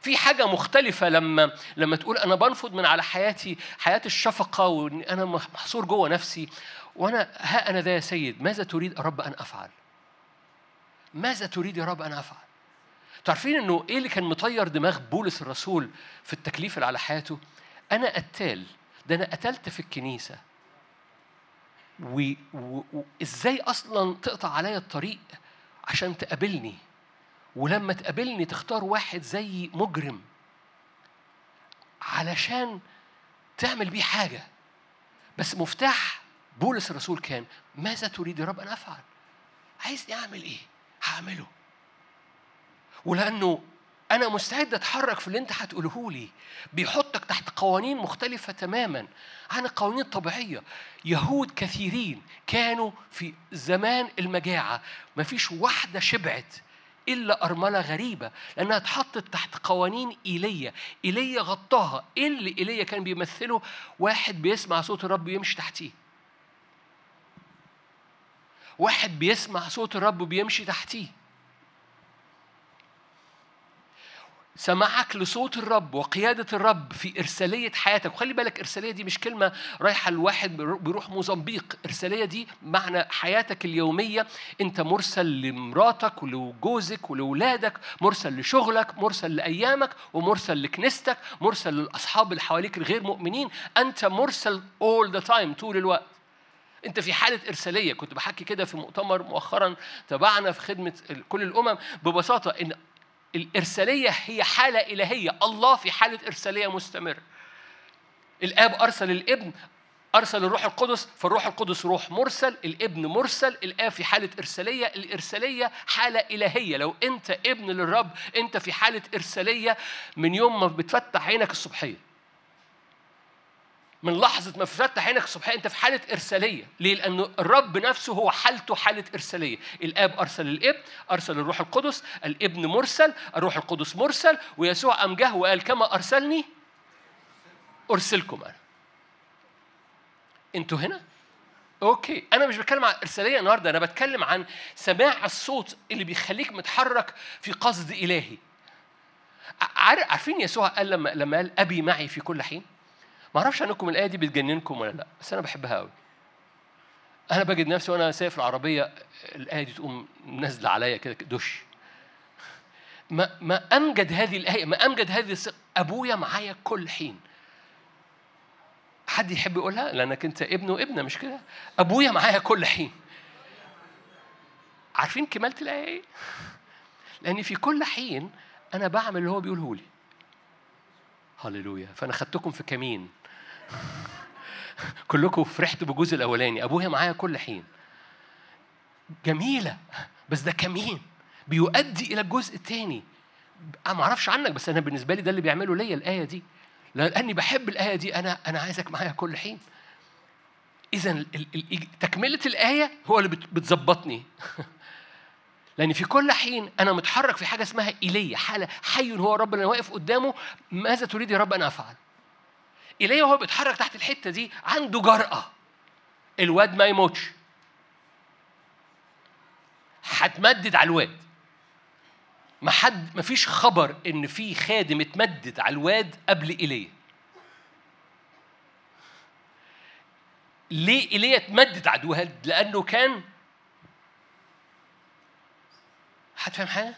في حاجة مختلفة لما لما تقول أنا بنفض من على حياتي حياة الشفقة وإن أنا محصور جوه نفسي وأنا ها أنا ذا يا سيد ماذا تريد رب أن أفعل؟ ماذا تريد يا رب أن أفعل؟ تعرفين إنه إيه اللي كان مطير دماغ بولس الرسول في التكليف اللي على حياته؟ أنا قتال. ده أنا قتلت في الكنيسة. وازاي أصلا تقطع عليا الطريق عشان تقابلني؟ ولما تقابلني تختار واحد زي مجرم علشان تعمل بيه حاجة. بس مفتاح بولس الرسول كان ماذا تريد يا رب أن أفعل؟ عايزني أعمل إيه؟ هعمله. ولأنه أنا مستعد أتحرك في اللي أنت هتقوله لي. بيحطك تحت قوانين مختلفة تماما عن القوانين الطبيعية. يهود كثيرين كانوا في زمان المجاعة. ما فيش واحدة شبعت إلا أرملة غريبة لأنها اتحطت تحت قوانين إيليا. إيليا غطاها. إيه اللي إيليا كان بيمثله؟ واحد بيسمع صوت الرب ويمشي تحتيه. واحد بيسمع صوت الرب وبيمشي تحتيه. سماعك لصوت الرب وقيادة الرب في إرسالية حياتك. وخلي بالك إرسالية دي مش كلمة رايحة لواحد بيروح موزمبيق. إرسالية دي معنى حياتك اليومية. أنت مرسل لمراتك ولجوزك ولولادك مرسل لشغلك مرسل لأيامك ومرسل لكنيستك مرسل للأصحاب اللي حواليك الغير مؤمنين. أنت مرسل all the time طول الوقت. أنت في حالة إرسالية. كنت بحكي كده في مؤتمر مؤخرا تبعنا في خدمة كل الأمم ببساطة إن الإرسالية هي حالة إلهية. الله في حالة إرسالية مستمرة. الآب أرسل الابن أرسل الروح القدس فالروح القدس روح مرسل الابن مرسل الآب في حالة إرسالية. الإرسالية حالة إلهية. لو أنت ابن للرب أنت في حالة إرسالية من يوم ما بتفتح عينك الصبحية. من لحظة ما فتح عينك الصبح أنت في حالة إرسالية، ليه؟ لأنه الرب نفسه هو حالته حالة إرسالية، الآب أرسل الابن، أرسل الروح القدس، الإبن مرسل، الروح القدس مرسل، ويسوع قام جه وقال كما أرسلني أرسلكم أنا. أنتوا هنا؟ أوكي. أنا مش بتكلم عن إرسالية النهارده أنا بتكلم عن سماع الصوت اللي بيخليك متحرك في قصد إلهي. عارفين يسوع قال لما لما قال أبي معي في كل حين ما أعرفش عنكم الآية دي بتجننكم ولا لأ بس أنا بحبها قوي أنا بجد نفسي وأنا سايق في العربيه الآية دي تقوم نازلة عليا كده دش. ما ما أمجد هذه الآية ما أمجد هذه الثقه أبويا معايا كل حين. حد يحب يقولها؟ لأنك أنت ابن وابنة مش كده؟ أبويا معايا كل حين. عارفين كمالة الآية إيه؟ لأن في كل حين أنا بعمل اللي هو بيقوله لي. هللويا، فأنا خدتكم في كمين. [LAUGHS] كلكم فرحتوا بالجزء الأولاني. أبويا معايا كل حين. جميلة. بس ده كمين. بيؤدي إلى الجزء الثاني أنا ما أعرفش عنك بس أنا بالنسبة لي ده اللي بيعمله ليا الآية دي. لأني بحب الآية دي. أنا أنا عايزك معايا كل حين. اذا تكملة الآية هو اللي بتظبطني. [LAUGHS] لأن في كل حين أنا متحرك في حاجة اسمها إيليا حالة حي هو رب أنا واقف قدامه ماذا تريد يا رب أن أفعل؟ إيليا وهو بيتحرك تحت الحتة دي عنده جرأة. الواد ما يموتش. هتمدد على الواد. ما حد ما فيش خبر إن في خادم اتمدد على الواد قبل ايليا ليه ايليا اتمدد على الواد؟ لأنه كان حد فاهم حاجة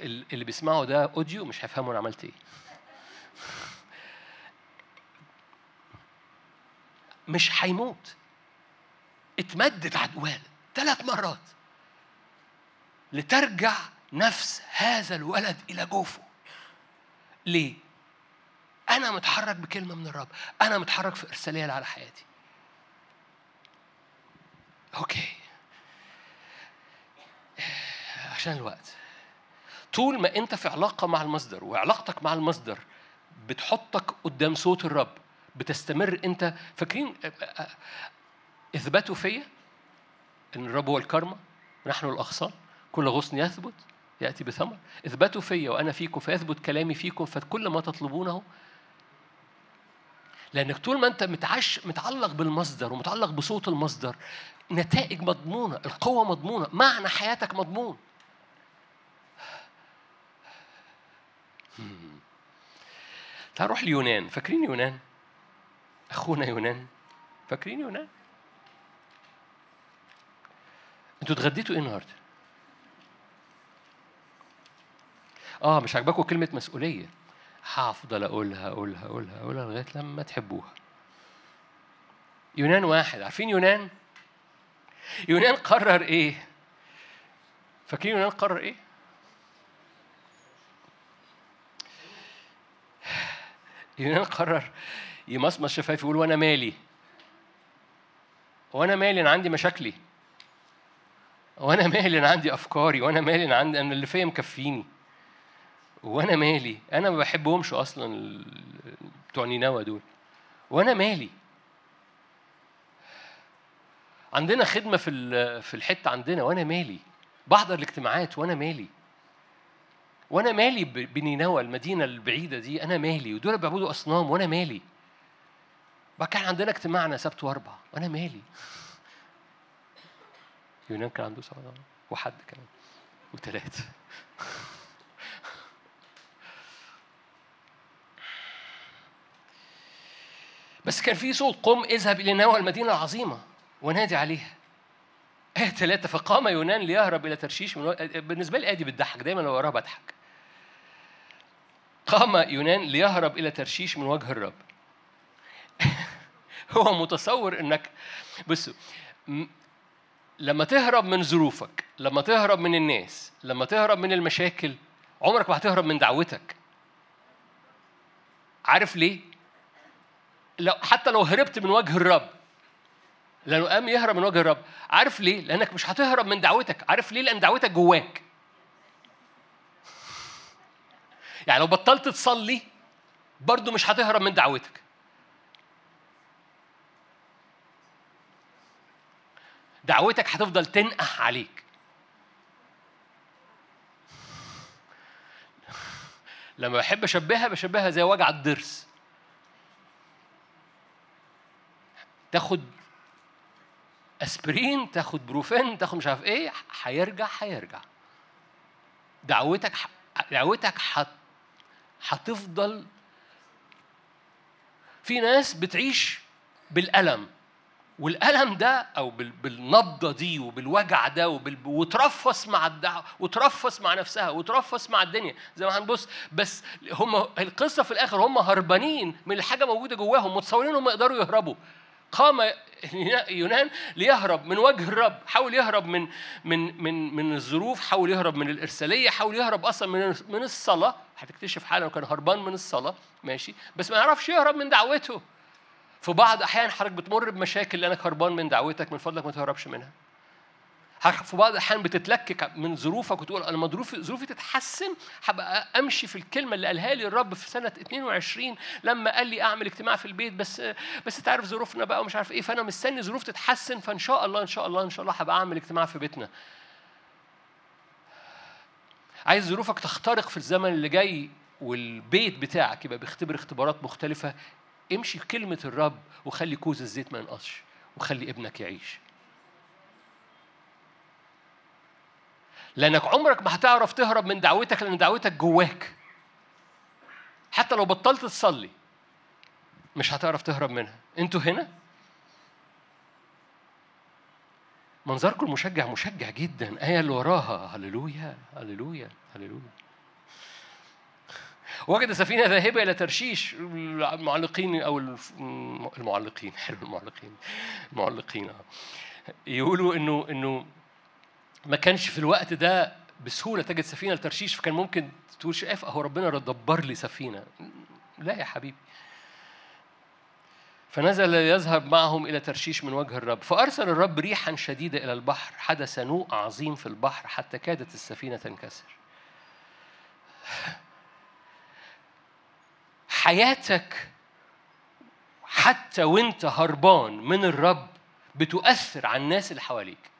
اللي بيسمعوا ده أوديو مش هيفهموا أنا عملت إيه. مش هيموت. اتمدد عدوان ثلاث مرات. لترجع نفس هذا الولد إلى جوفه. ليه؟ أنا متحرك بكلمة من الرب. أنا متحرك في إرسالية على حياتي. أوكي. عشان الوقت. طول ما أنت في علاقة مع المصدر وعلاقتك مع المصدر بتحطك قدام صوت الرب بتستمر انت فاكرين اثبتوا فيا؟ إن الرب هو الكرمة نحن الأغصان كل غصن يثبت يأتي بثمر. اثبتوا فيا وأنا فيكم فيثبت كلامي فيكم فكل ما تطلبونه. لأنك طول ما انت متعش متعلق بالمصدر ومتعلق بصوت المصدر نتائج مضمونة القوة مضمونة معنى حياتك مضمون. تعال نروح اليونان فاكرين يونان أخونا يونان فاكرين يونان؟ أنتوا اتغديتوا إيه النهاردة؟ آه مش عاجباكم كلمة مسؤولية هفضل أقولها أقولها أقولها أقولها لغاية لما تحبوها يونان واحد عارفين يونان؟ يونان قرر إيه؟ فاكرين يونان قرر إيه؟ يونان قرر. يمصمص شفايفي يقول وأنا مالي. وأنا مالي أنا عندي مشاكلي. وأنا مالي أنا عندي أفكاري. وأنا مالي أنا عندي أنا اللي فيا مكفيني. وأنا مالي. أنا ما بحبهمش أصلا بتوع نينوى دول. وأنا مالي. عندنا خدمة في في الحتة عندنا. وأنا مالي. بحضر الاجتماعات. وأنا مالي. وأنا مالي بنينوى المدينة البعيدة دي أنا مالي ودول بيعبدوا اصنام وأنا مالي. بقى كان عندنا اجتماعنا سبت واربع وأنا مالي. يونان كان عنده سبعة وحد كمان وثلاثة [LAUGHS] بس كان في صوت قم اذهب إلى نوى المدينة العظيمة ونادي عليها. آية ثلاثة فقام يونان ليهرب إلى ترشيش من و... بالنسبة لي آدي بتضحك دايما لو وراها بضحك. قام يونان ليهرب إلى ترشيش من وجه الرب. [LAUGHS] هو متصور إنك بصوا لما تهرب من ظروفك لما تهرب من الناس لما تهرب من المشاكل عمرك ما هتهرب من دعوتك. عارف ليه؟ لو حتى لو هربت من وجه الرب لأنه قام يهرب من وجه الرب عارف ليه؟ لأنك مش هتهرب من دعوتك. عارف ليه؟ لأن دعوتك جواك. يعني لو بطلت تصلي برضو مش هتهرب من دعوتك. دعوتك هتفضل تنقح عليك. لما بحب أشبهها بشبهها زي وجع الضرس. تاخد أسبرين تاخد بروفين تاخد مش عارف إيه هيرجع هيرجع. دعوتك دعوتك حت هتفضل. في ناس بتعيش بالألم والألم ده أو بالنبضة دي وبالوجع ده وبال... وترفس مع الدعوة وترفس مع نفسها وترفس مع الدنيا. زي ما هنبص بس هم القصة في الآخر هم هربانين من الحاجة موجودة جواهم متصورين هم يقدروا يهربوا. قام يونان ليهرب من وجه الرب. حاول يهرب من من من من الظروف حاول يهرب من الإرسالية حاول يهرب أصلا من من الصلاة. هتكتشف حاله كان هربان من الصلاة. ماشي. بس ما يعرفش يهرب من دعوته. في بعض أحيان حضرتك بتمر بمشاكل لأنك هربان من دعوتك من فضلك ما تهربش منها. في بعض الأحيان بتتلكك من ظروفك وتقول لما ظروفي ظروفي تتحسن هبقى أمشي في الكلمة اللي قالها لي الرب في سنة 22 لما قال لي أعمل اجتماع في البيت بس بس تعرف ظروفنا بقى ومش عارف إيه فأنا مستني ظروف تتحسن فإن شاء الله إن شاء الله إن شاء الله هبقى أعمل اجتماع في بيتنا. عايز ظروفك تخترق في الزمن اللي جاي والبيت بتاعك يبقى بيختبر اختبارات مختلفة امشي كلمة الرب وخلي كوز الزيت ما ينقصش وخلي ابنك يعيش. لأنك عمرك ما هتعرف تهرب من دعوتك لأن دعوتك جواك. حتى لو بطلت تصلي مش هتعرف تهرب منها. أنتوا هنا؟ منظركم المشجع مشجع جدا. آية اللي وراها. هللويا هللويا هللويا. وجد سفينة ذاهبة إلى ترشيش. المعلقين أو المعلقين حلو المعلقين المعلقين. يقولوا إنه إنه ما كانش في الوقت ده بسهولة تجد سفينة لترشيش فكان ممكن تقول شايف أهو ربنا دبر لي سفينة. لا يا حبيبي. فنزل يذهب معهم إلى ترشيش من وجه الرب. فأرسل الرب ريحا شديدة إلى البحر حدث نوء عظيم في البحر حتى كادت السفينة تنكسر. حياتك حتى وأنت هربان من الرب بتؤثر على الناس اللي حواليك.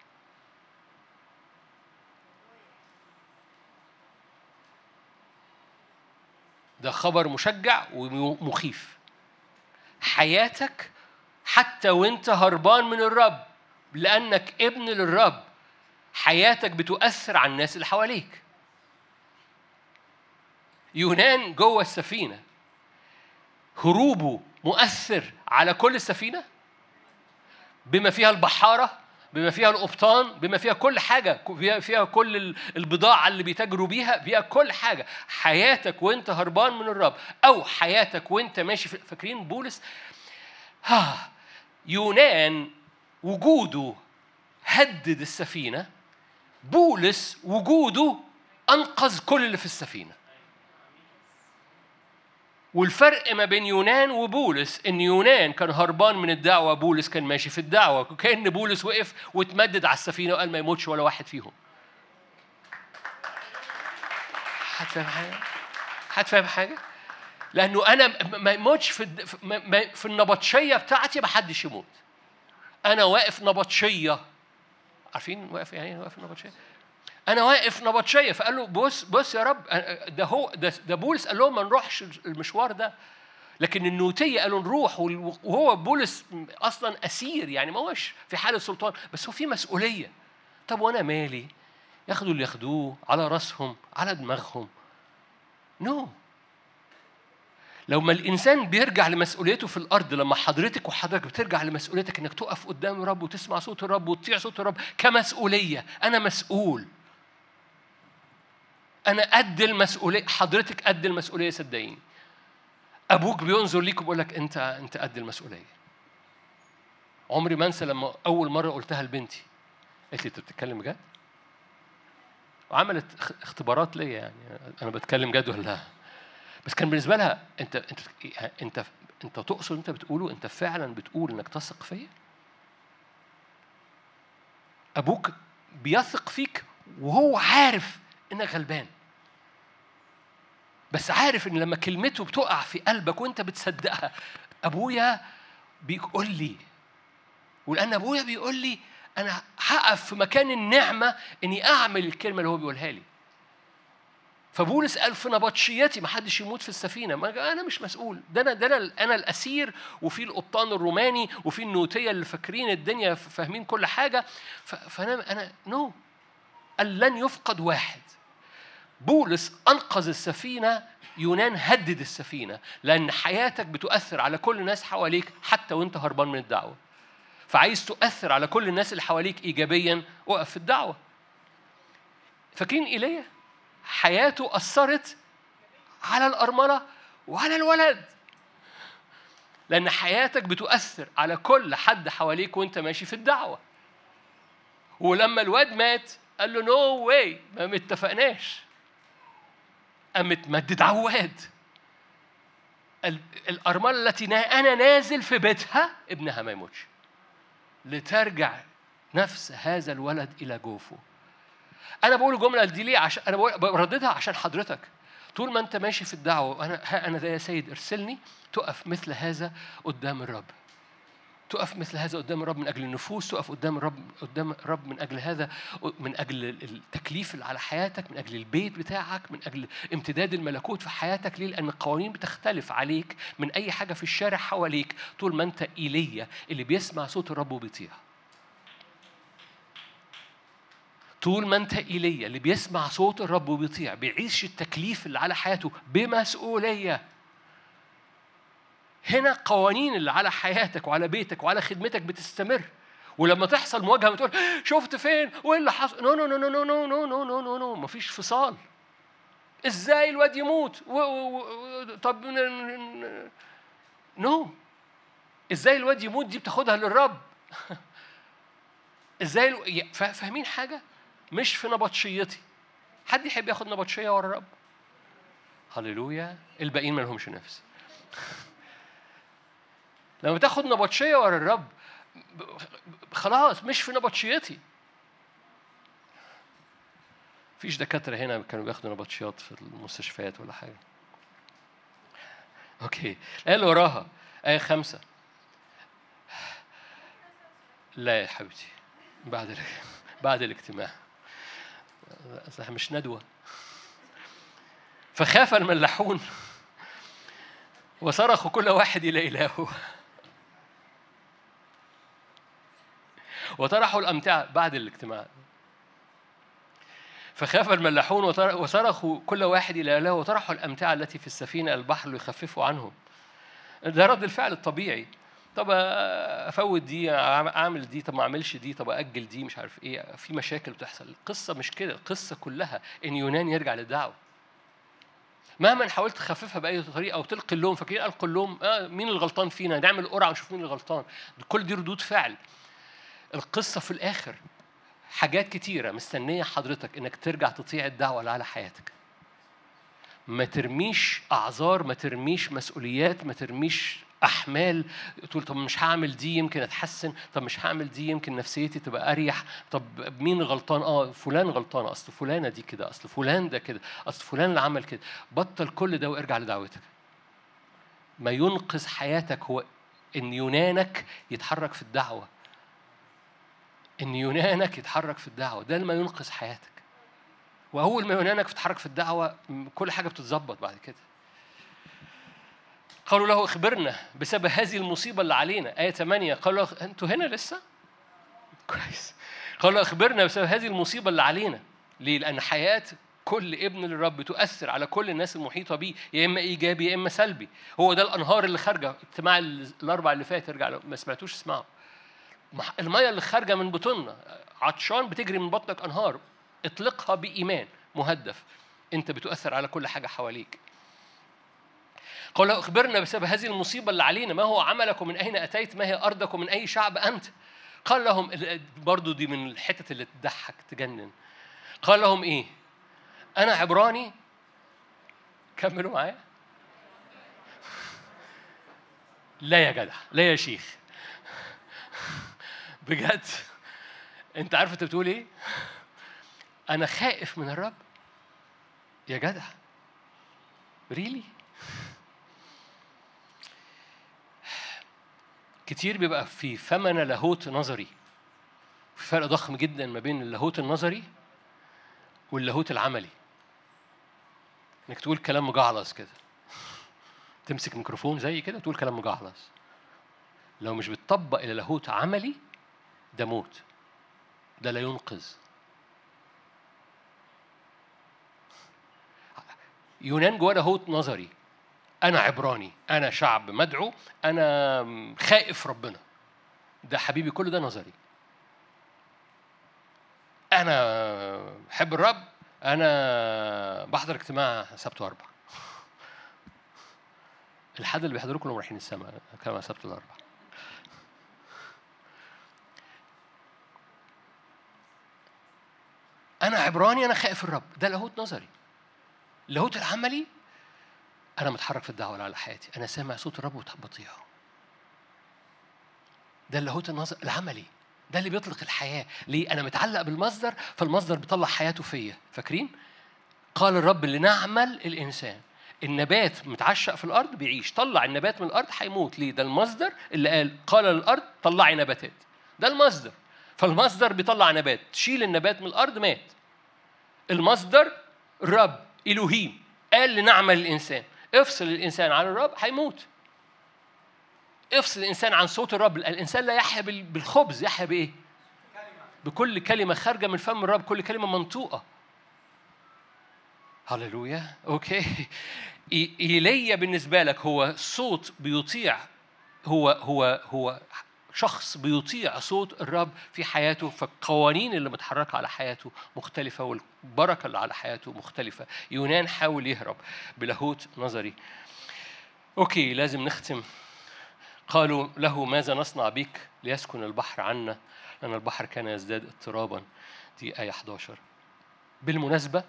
ده خبر مشجع ومخيف. حياتك حتى وانت هربان من الرب لأنك ابن للرب حياتك بتؤثر على الناس اللي حواليك. يونان جوه السفينة. هروبه مؤثر على كل السفينة؟ بما فيها البحارة بما فيها القبطان بما فيها كل حاجة فيها كل البضاعة اللي بيتاجروا بيها فيها كل حاجة. حياتك وانت هربان من الرب أو حياتك وانت ماشي فاكرين بولس؟ ها يونان وجوده هدد السفينة بولس وجوده أنقذ كل اللي في السفينة. والفرق ما بين يونان وبولس إن يونان كان هربان من الدعوة بولس كان ماشي في الدعوة كان بولس وقف واتمدد على السفينة وقال ما يموتش ولا واحد فيهم. حد فاهم حاجة؟ حد فاهم حاجة؟ لأنه أنا ما يموتش في في النبطشية بتاعتي ما حدش يموت. أنا واقف نبطشية. عارفين واقف يعني واقف نبطشية؟ أنا واقف نبطشيه فقال له بص بص يا رب ده هو ده, ده بولس. قال لهم ما نروحش المشوار ده. لكن النوتية قالوا نروح وهو بولس أصلا أسير يعني ما هوش في حالة سلطان بس هو في مسؤولية. طب وأنا مالي؟ ياخدوا اللي ياخدوه على رأسهم على دماغهم. نو. no. لو ما الإنسان بيرجع لمسؤوليته في الأرض لما حضرتك وحضرتك بترجع لمسؤوليتك إنك تقف قدام الرب وتسمع صوت الرب وتطيع صوت الرب كمسؤولية. أنا مسؤول. أنا قد المسؤولية حضرتك قد المسؤولية صدقيني. أبوك بينظر ليك وبيقول لك أنت أنت قد المسؤولية. عمري ما أنسى لما أول مرة قلتها لبنتي. قالت لي أنت بتتكلم بجد؟ وعملت اختبارات ليا يعني. أنا بتكلم جد ولا لا؟ بس كان بالنسبة لها أنت أنت أنت أنت تقصد أنت بتقوله أنت فعلا بتقول إنك تثق فيا؟ أبوك بيثق فيك وهو عارف إنك غلبان. بس عارف إن لما كلمته بتقع في قلبك وأنت بتصدقها أبويا بيقول لي ولأن أبويا بيقول لي أنا هقف في مكان النعمة إني أعمل الكلمة اللي هو بيقولها لي. فبولس قال في نبطشيتي ما حدش يموت في السفينة. ما أنا مش مسؤول. ده أنا ده أنا أنا الأسير وفي القبطان الروماني وفي النوتية اللي فاكرين الدنيا فاهمين كل حاجة. فانا أنا نو no. قال لن يفقد واحد. بولس أنقذ السفينة يونان هدد السفينة لأن حياتك بتؤثر على كل الناس حواليك حتى وأنت هربان من الدعوة. فعايز تؤثر على كل الناس اللي حواليك ايجابيا وقف في الدعوة. فاكرين إيليا؟ حياته أثرت على الأرملة وعلى الولد. لأن حياتك بتؤثر على كل حد حواليك وأنت ماشي في الدعوة. ولما الواد مات قال له نو no واي ما متفقناش. قام متمدد عواد. الأرملة التي أنا نازل في بيتها ابنها ما يموتش. لترجع نفس هذا الولد إلى جوفه. أنا بقول الجملة دي ليه؟ عشان أنا برددها عشان حضرتك. طول ما أنت ماشي في الدعوة وأنا ها أنا ده يا سيد ارسلني تقف مثل هذا قدام الرب. تقف مثل هذا قدام الرب من أجل النفوس تقف قدام الرب قدام الرب من أجل هذا من أجل التكليف اللي على حياتك من أجل البيت بتاعك من أجل امتداد الملكوت في حياتك. ليه؟ لأن القوانين بتختلف عليك من أي حاجة في الشارع حواليك طول ما أنت إيليا اللي بيسمع صوت الرب وبيطيع. طول ما أنت إيليا اللي بيسمع صوت الرب وبيطيع بيعيش التكليف اللي على حياته بمسؤولية. هنا قوانين اللي على حياتك وعلى بيتك وعلى خدمتك بتستمر ولما تحصل مواجهه بتقول شفت فين وايه اللي حصل no no no no no no no no no no مفيش فصال إزاي الواد يموت و... و... طب no إزاي الواد يموت دي بتاخدها للرب إزاي فاهمين حاجة مش في نبطشيتي حد يحب ياخد نبطشيه ورا الرب هللويا الباقيين ما لهمش نفس لما تاخد نبطشية ورا الرب خلاص مش في نبطشيتي. فيش دكاترة هنا كانوا بياخدوا نبطشيات في المستشفيات ولا حاجة. أوكي. الآية اللي وراها. آية خمسة. لا يا حبيبتي. بعد بعد الاجتماع. مش ندوة. فخاف الملاحون. وصرخوا كل واحد إلى إلهه. وطرحوا الأمتعة بعد الاجتماع. فخاف الملاحون وصرخوا كل واحد إلى إله وطرحوا الأمتعة التي في السفينة البحر ليخففوا عنهم. ده رد الفعل الطبيعي. طب أفوت دي أعمل دي طب ما أعملش دي طب أجل دي مش عارف إيه. في مشاكل بتحصل. القصة مش كده القصة كلها إن يونان يرجع للدعوه مهما حاولت تخففها بأي طريقة أو تلقي اللوم فاكرين القي اللوم آه مين الغلطان فينا؟ نعمل قرعة ونشوف مين الغلطان. كل دي ردود فعل. القصة في الآخر حاجات كتيرة مستنية حضرتك إنك ترجع تطيع الدعوة اللي على حياتك. ما ترميش أعذار ما ترميش مسؤوليات ما ترميش أحمال. تقول طب مش هعمل دي يمكن أتحسن. طب مش هعمل دي يمكن نفسيتي تبقى أريح. طب مين غلطان؟ آه فلان غلطان. أصل فلانة دي كده أصل فلان ده كده أصل فلان اللي عمل كده. بطل كل ده وارجع لدعوتك. ما ينقذ حياتك هو إن يونانك يتحرك في الدعوة. إن يونانك يتحرك في الدعوة ده ما ينقذ حياتك. وأول ما يونانك تتحرك في الدعوة كل حاجة بتتظبط بعد كده. قالوا له اخبرنا بسبب هذه المصيبة اللي علينا. آية 8 قالوا له أنتوا هنا لسه؟ كويس. قالوا اخبرنا بسبب هذه المصيبة اللي علينا. ليه؟ لأن حياة كل ابن للرب تؤثر على كل الناس المحيطة بيه يا إما إيجابي يا إما سلبي. هو ده الأنهار اللي خارجة. اجتماع الأربع اللي فات ارجع ما سمعتوش اسمعوا المية اللي خارجة من بطوننا عطشان بتجري من بطنك أنهار. اطلقها بإيمان مهدف. أنت بتؤثر على كل حاجة حواليك. قال أخبرنا بسبب هذه المصيبة اللي علينا. ما هو عملك ومن أين أتيت؟ ما هي ارضك ومن أي شعب أنت؟ قال لهم برضو دي من الحتت اللي تضحك تجنن. قال لهم إيه؟ أنا عبراني؟ كملوا معايا. لا يا جدع لا يا شيخ. بجد. انت عارف انت بتقول إيه؟ أنا خائف من الرب. يا جدع. ريلي كتير بيبقى في فمنا لاهوت نظري. في فرق ضخم جدا ما بين اللاهوت النظري واللاهوت العملي. انك تقول كلام مجعلص كده. تمسك ميكروفون زي كده تقول كلام مجعلص. لو مش بتطبق إلى لاهوت عملي ده موت. ده لا ينقذ. يونان جواه لاهوت نظري. أنا عبراني. أنا شعب مدعو. أنا خائف ربنا. ده حبيبي كل ده نظري. أنا بحب الرب. أنا بحضر اجتماع سبت وأربع. الحد اللي بيحضروا كلهم رايحين السماء كما سبت الأربع. أنا عبراني أنا خائف الرب. ده لاهوت نظري. اللاهوت العملي أنا متحرك في الدعوة على حياتي. أنا سامع صوت الرب بطيعه ده اللاهوت النظر العملي. ده اللي بيطلق الحياة. ليه؟ أنا متعلق بالمصدر فالمصدر بيطلع حياته فيا. فاكرين؟ قال الرب لنعمل الإنسان. النبات متعشق في الأرض بيعيش. طلع النبات من الأرض هيموت. ليه؟ ده المصدر اللي قال قال للأرض طلعي نباتات. ده المصدر. فالمصدر بيطلع نبات. تشيل النبات من الأرض مات. المصدر الرب إلهيم قال لنعمل الإنسان. افصل الإنسان عن الرب هيموت. افصل الإنسان عن صوت الرب. الإنسان لا يحيا بالخبز يحيا بإيه؟ بكل كلمة خارجة من فم الرب كل كلمة منطوقة. هللويا. أوكي. ايليا بالنسبة لك هو صوت بيطيع هو هو هو شخص بيطيع صوت الرب في حياته فالقوانين اللي متحركة على حياته مختلفة والبركة اللي على حياته مختلفة. يونان حاول يهرب بلاهوت نظري. أوكي لازم نختم. قالوا له ماذا نصنع بك ليسكن البحر عنا؟ لأن البحر كان يزداد اضطرابا. دي آية 11 بالمناسبة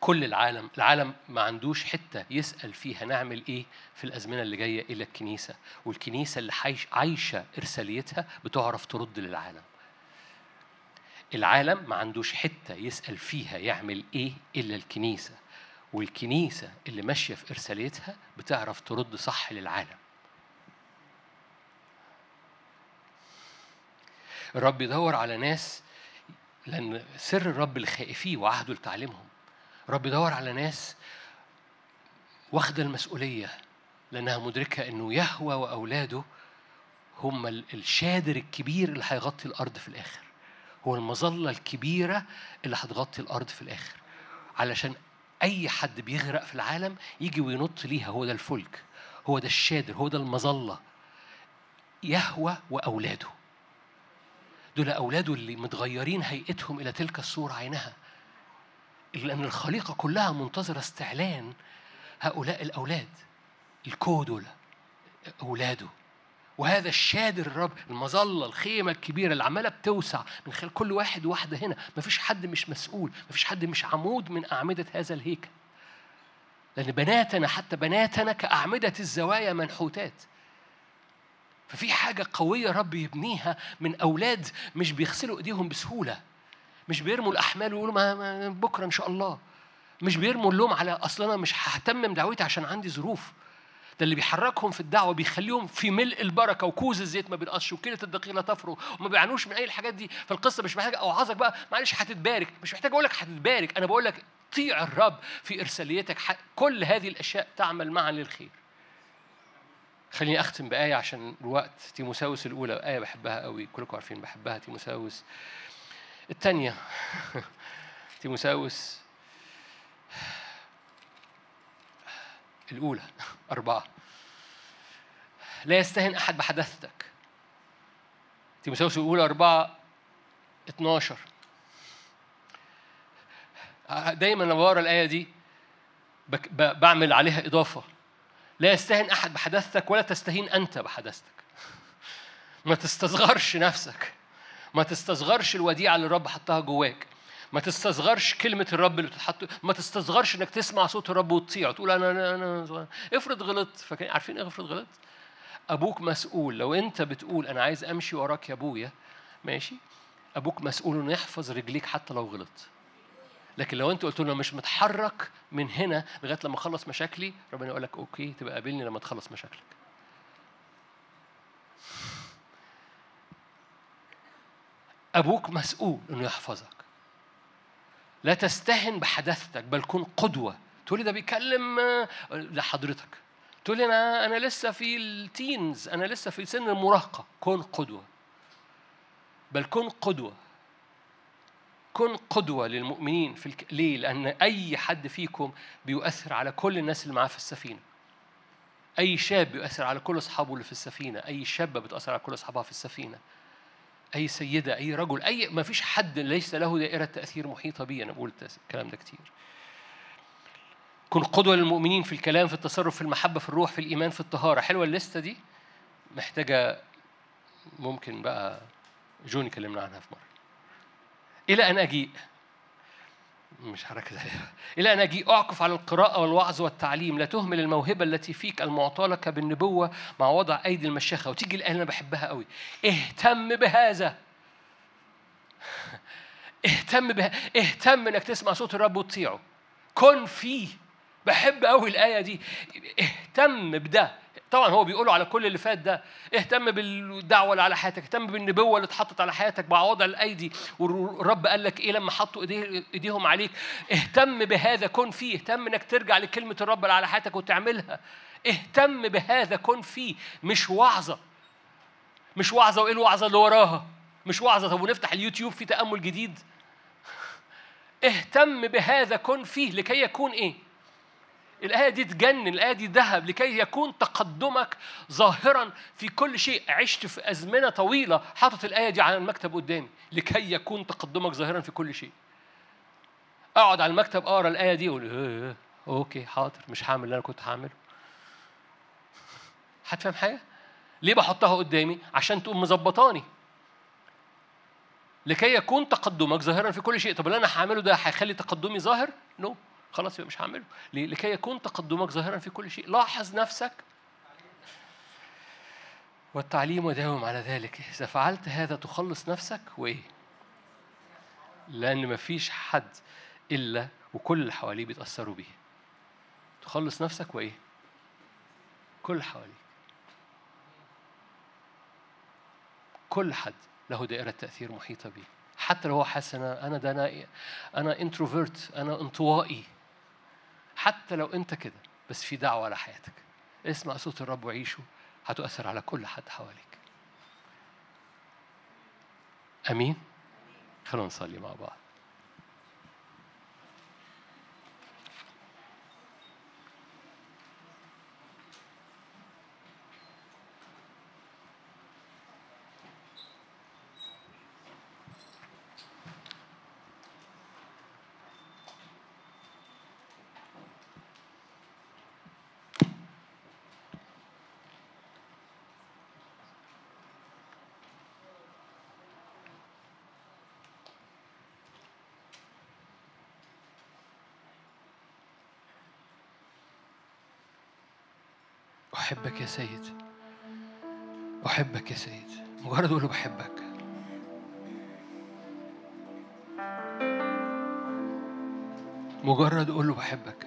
كل العالم العالم ما عندوش حتة يسأل فيها نعمل إيه في الأزمنة اللي جاية إلى الكنيسة والكنيسة اللي عايشة إرساليتها بتعرف ترد للعالم. العالم ما عندوش حتة يسأل فيها يعمل إيه إلا الكنيسة والكنيسة اللي ماشية في إرساليتها بتعرف ترد صح للعالم. الرب يدور على ناس لأن سر الرب اللي خائفيه وعهده لتعليمهم. رب يدور على ناس واخدة المسؤولية لأنها مدركة إنه يهوى وأولاده هم الشادر الكبير اللي هيغطي الأرض في الآخر. هو المظلة الكبيرة اللي هتغطي الأرض في الآخر. علشان أي حد بيغرق في العالم يجي وينط ليها هو ده الفلك هو ده الشادر هو ده المظلة. يهوى وأولاده. دول أولاده اللي متغيرين هيئتهم إلى تلك الصورة عينها. لأن الخليقة كلها منتظرة استعلان هؤلاء الأولاد الكو دول أولاده. وهذا الشادر الرب المظلة الخيمة الكبيرة اللي عمالة بتوسع من خلال كل واحد وواحدة هنا. مفيش حد مش مسؤول مفيش حد مش عمود من أعمدة هذا الهيكل. لأن بناتنا حتى بناتنا كأعمدة الزوايا منحوتات. ففي حاجة قوية رب يبنيها من أولاد مش بيغسلوا إيديهم بسهولة. مش بيرموا الأحمال ويقولوا ما, بكرة إن شاء الله. مش بيرموا اللوم على أصل أنا مش ههتمم دعوتي عشان عندي ظروف. ده اللي بيحركهم في الدعوة بيخليهم في ملء البركة وكوز الزيت ما بينقصش وكيله الدقيق لا تفرغ وما بيعانوش من أي الحاجات دي. فالقصة مش محتاجة اوعظك بقى معلش هتتبارك. مش محتاج أقول لك هتتبارك. أنا بقول لك طيع الرب في إرساليتك. كل هذه الأشياء تعمل معا للخير. خليني أختم بآية عشان الوقت. تيموساوس الأولى. آية بحبها قوي. كلكم عارفين بحبها. تيموساوس. الثانية تيموساوس. الأولى. أربعة. لا يستهن أحد بحدثتك تيموساوس الأولى أربعة. 12 دايما لما بقرأ الآية دي بعمل عليها إضافة. لا يستهن أحد بحدثتك ولا تستهين أنت بحدثتك ما تستصغرش نفسك. ما تستصغرش الوديعة اللي الرب حطها جواك. ما تستصغرش كلمة الرب اللي بتتحط. ما تستصغرش إنك تسمع صوت الرب وتطيعه تقول أنا أنا أنا افرض غلطت. فاكرين عارفين إيه افرض غلطت؟ أبوك مسؤول. لو أنت بتقول أنا عايز أمشي وراك يا أبويا ماشي؟ أبوك مسؤول إنه يحفظ رجليك حتى لو غلط لكن لو أنت قلت له مش متحرك من هنا لغاية لما أخلص مشاكلي ربنا يقول لك أوكي تبقى قابلني لما تخلص مشاكلك. أبوك مسؤول إنه يحفظك. لا تستهن بحدثتك بل كن قدوة. تقولي ده بيكلم لحضرتك تقولي أنا أنا لسه في التينز أنا لسه في سن المراهقة. كن قدوة. بل كن قدوة. كن قدوة للمؤمنين في الك... ليه؟ لأن أي حد فيكم بيؤثر على كل الناس اللي معاه في السفينة. أي شاب بيؤثر على كل أصحابه اللي في السفينة، أي شابة بتأثر على كل أصحابها في السفينة. أي سيدة، أي رجل، أي ما فيش حد ليس له دائرة تأثير محيطة بي، أنا بقول الكلام ده كتير. كن قدوة للمؤمنين في الكلام، في التصرف، في المحبة، في الروح، في الإيمان، في الطهارة. حلوة الليستة دي؟ محتاجة ممكن بقى جون يكلمنا عنها في مرة. إلى أن أجيء مش هركز عليها إلى أن أجيء أعكف على القراءة والوعظ والتعليم لا تهمل الموهبة التي فيك المعطاة لك بالنبوة مع وضع أيدي المشيخة وتيجي الآية أنا بحبها قوي اهتم بهذا. اهتم بها. اهتم إنك تسمع صوت الرب وتطيعه. كن فيه. بحب قوي الآية دي. اهتم بده. طبعا هو بيقوله على كل اللي فات ده اهتم بالدعوة اللي على حياتك اهتم بالنبوة اللي اتحطت على حياتك مع وضع الأيدي. والرب قال لك إيه لما حطوا ايديه إيديهم عليك؟ اهتم بهذا كن فيه. اهتم إنك ترجع لكلمة الرب اللي على حياتك وتعملها. اهتم بهذا كن فيه. مش وعظة. مش وعظة وإيه الوعظة اللي وراها؟ مش وعظة. طب ونفتح اليوتيوب في تأمل جديد. [LAUGHS] اهتم بهذا كن فيه. لكي يكون إيه؟ الآية دي تجنن الآية دي ذهب لكي يكون تقدمك ظاهرا في كل شيء عشت في أزمنة طويلة حاطط الآية دي على المكتب قدامي لكي يكون تقدمك ظاهرا في كل شيء أقعد على المكتب أقرأ الآية دي أقول okay حاضر مش هعمل اللي أنا كنت هعمله هتفهم حاجة؟ ليه بحطها قدامي؟ عشان تقوم مظبطاني لكي يكون تقدمك ظاهرا في كل شيء طب اللي أنا هعمله ده هيخلي تقدمي ظاهر؟ no no. خلاص يبقى مش هعمله؟ لكي يكون تقدمك ظاهرا في كل شيء. لاحظ نفسك. والتعليم وداوم على ذلك. إذا فعلت هذا تخلص نفسك. وإيه؟ لأن مفيش حد إلا وكل اللي حواليه بيتأثروا بيه. تخلص نفسك وإيه؟ كل حواليك. كل حد له دائرة تأثير محيطة بيه. حتى لو هو حاسس أنا أنا ده أنا أنا انتروفيرت أنا انطوائي. حتى لو أنت كده بس في دعوة على حياتك. اسمع صوت الرب وعيشه هتؤثر على كل حد حواليك. أمين؟ خلونا نصلي مع بعض أحبك يا سيد أحبك يا سيد. مجرد أقول له بحبك. مجرد أقول له بحبك.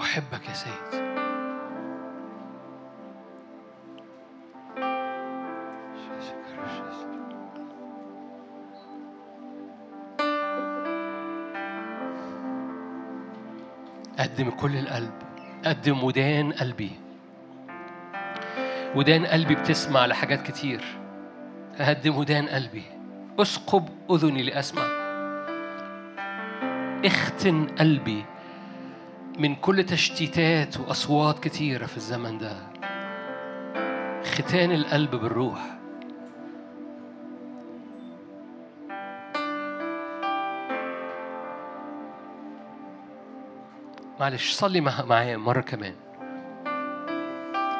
أحبك يا سيد. قدم كل القلب. قدم ودان قلبي. ودان قلبي بتسمع لحاجات كتير. أقدم ودان قلبي. أسقب أذني لأسمع. اختن قلبي من كل تشتيتات وأصوات كتيرة في الزمن ده. ختان القلب بالروح. معلش صلي معايا مرة كمان.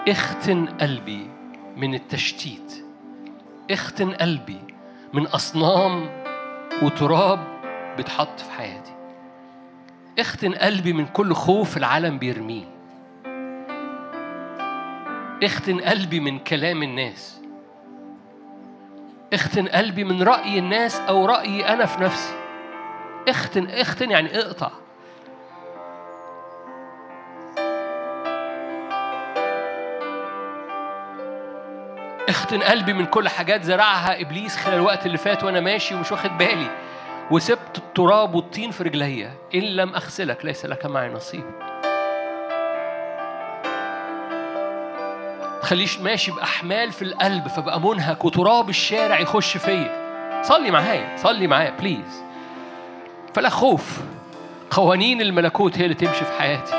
اختن قلبي من التشتيت. اختن قلبي من أصنام وتراب بتحط في حياتي. اختن قلبي من كل خوف العالم بيرميه. اختن قلبي من كلام الناس. اختن قلبي من رأي الناس أو رأيي أنا في نفسي. اختن اختن يعني اقطع. اختن قلبي من كل حاجات زرعها إبليس خلال الوقت اللي فات وأنا ماشي ومش واخد بالي. وسبت التراب والطين في رجليا. إن لم أغسلك ليس لك معي نصيب. تخليش ماشي بأحمال في القلب فبقى منهك وتراب الشارع يخش فيا. صلي معايا صلي معايا بليز فلا خوف. قوانين الملكوت هي اللي تمشي في حياتي.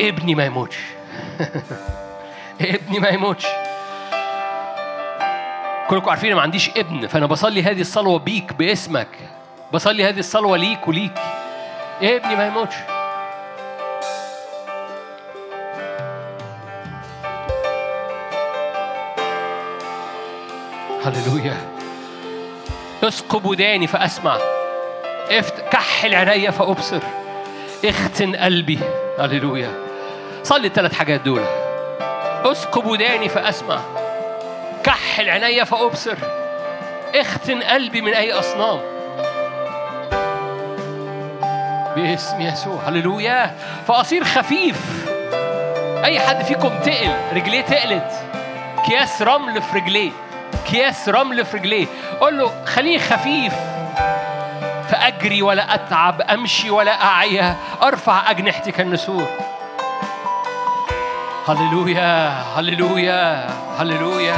ابني ما يموتش. [LAUGHS] ابني ما يموتش. كلكم عارفين ما عنديش ابن فأنا بصلي هذه الصلوة بيك باسمك. بصلي هذه الصلوة ليك وليك. ابني ما يموتش. هللويا. اسقب وداني فأسمع. افت كحل عينيا فأبصر. اختن قلبي. هللويا. صلي الثلاث حاجات دول. اسكب وداني فأسمع. كحل عيني فأبصر. اختن قلبي من أي أصنام. باسم يسوع هللويا. فأصير خفيف. أي حد فيكم تقل رجليه تقلت. أكياس رمل في رجليه. أكياس رمل في رجليه. قول له خليه خفيف. فأجري ولا أتعب أمشي ولا أعيا. أرفع أجنحتي كالنسور. هللويا هللويا هللويا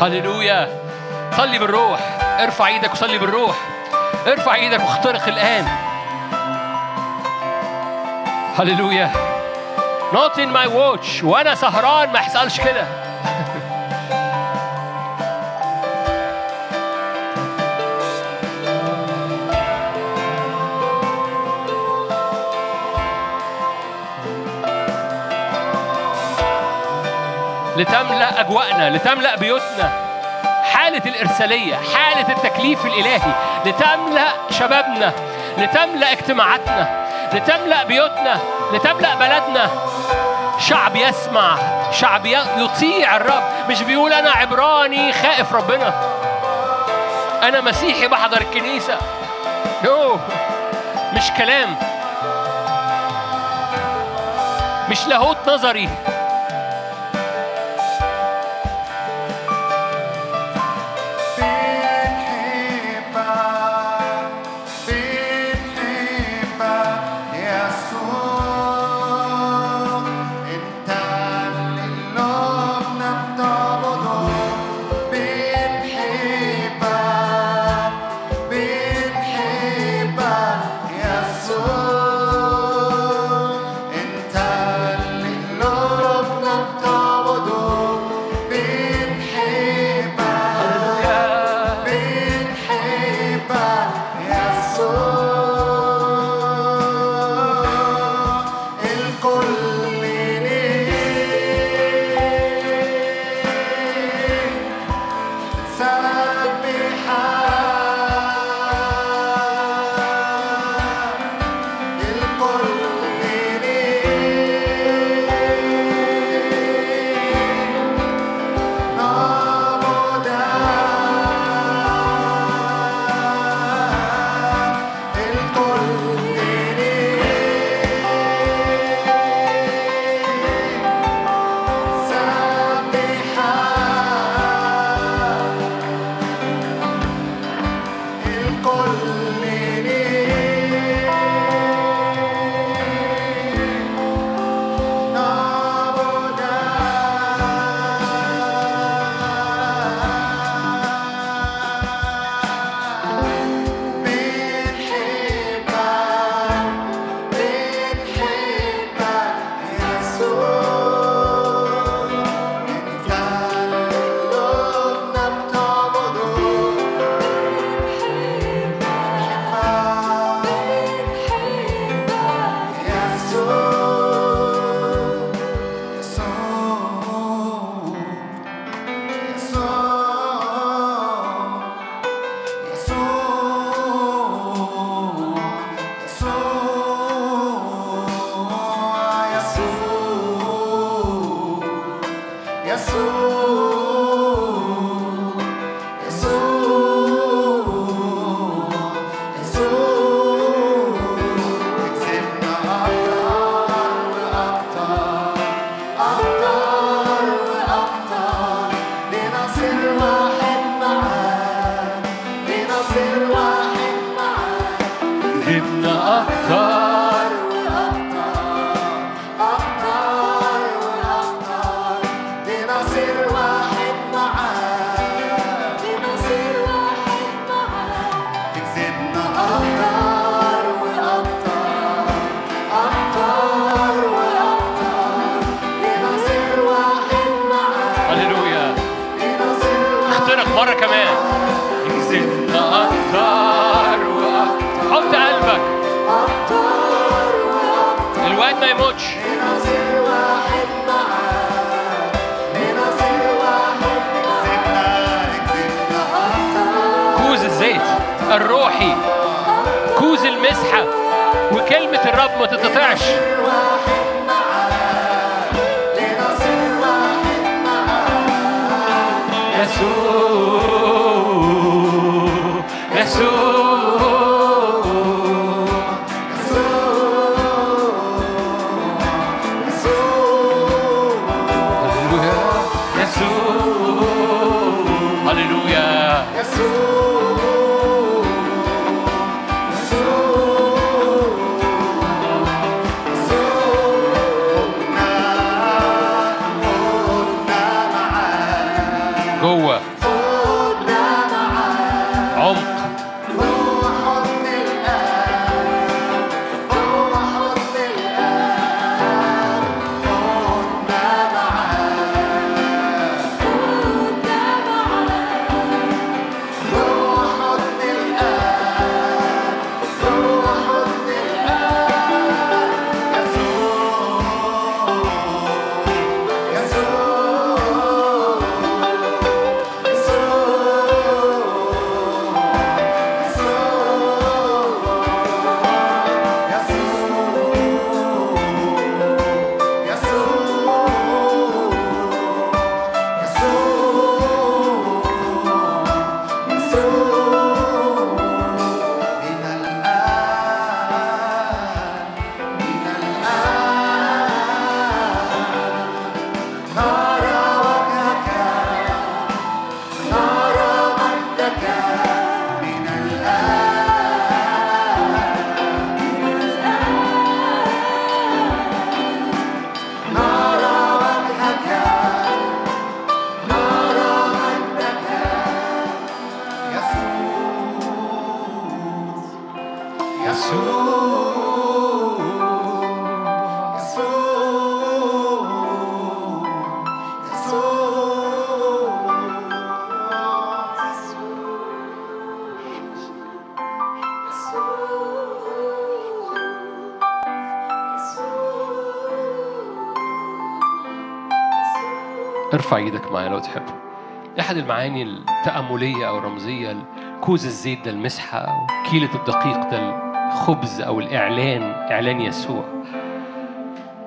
هللويا صلي بالروح. ارفع إيدك وصلي بالروح. ارفع إيدك واخترق الآن. هللويا not in my watch. وأنا سهران ما يحصلش كده. لتملأ أجواءنا لتملأ بيوتنا. حالة الإرسالية حالة التكليف الإلهي لتملأ شبابنا لتملأ اجتماعاتنا لتملأ بيوتنا لتملأ بلدنا. شعب يسمع شعب يطيع الرب. مش بيقول أنا عبراني خائف ربنا. أنا مسيحي بحضر الكنيسة. يو مش كلام. مش لاهوت نظري. Come اسحب. وكلمة الرب ما تتقطعش. ارفع إيدك معايا لو تحب. أحد المعاني التأملية أو الرمزية كوز الزيت ده المسحة كيلة الدقيق ده الخبز أو الإعلان إعلان يسوع.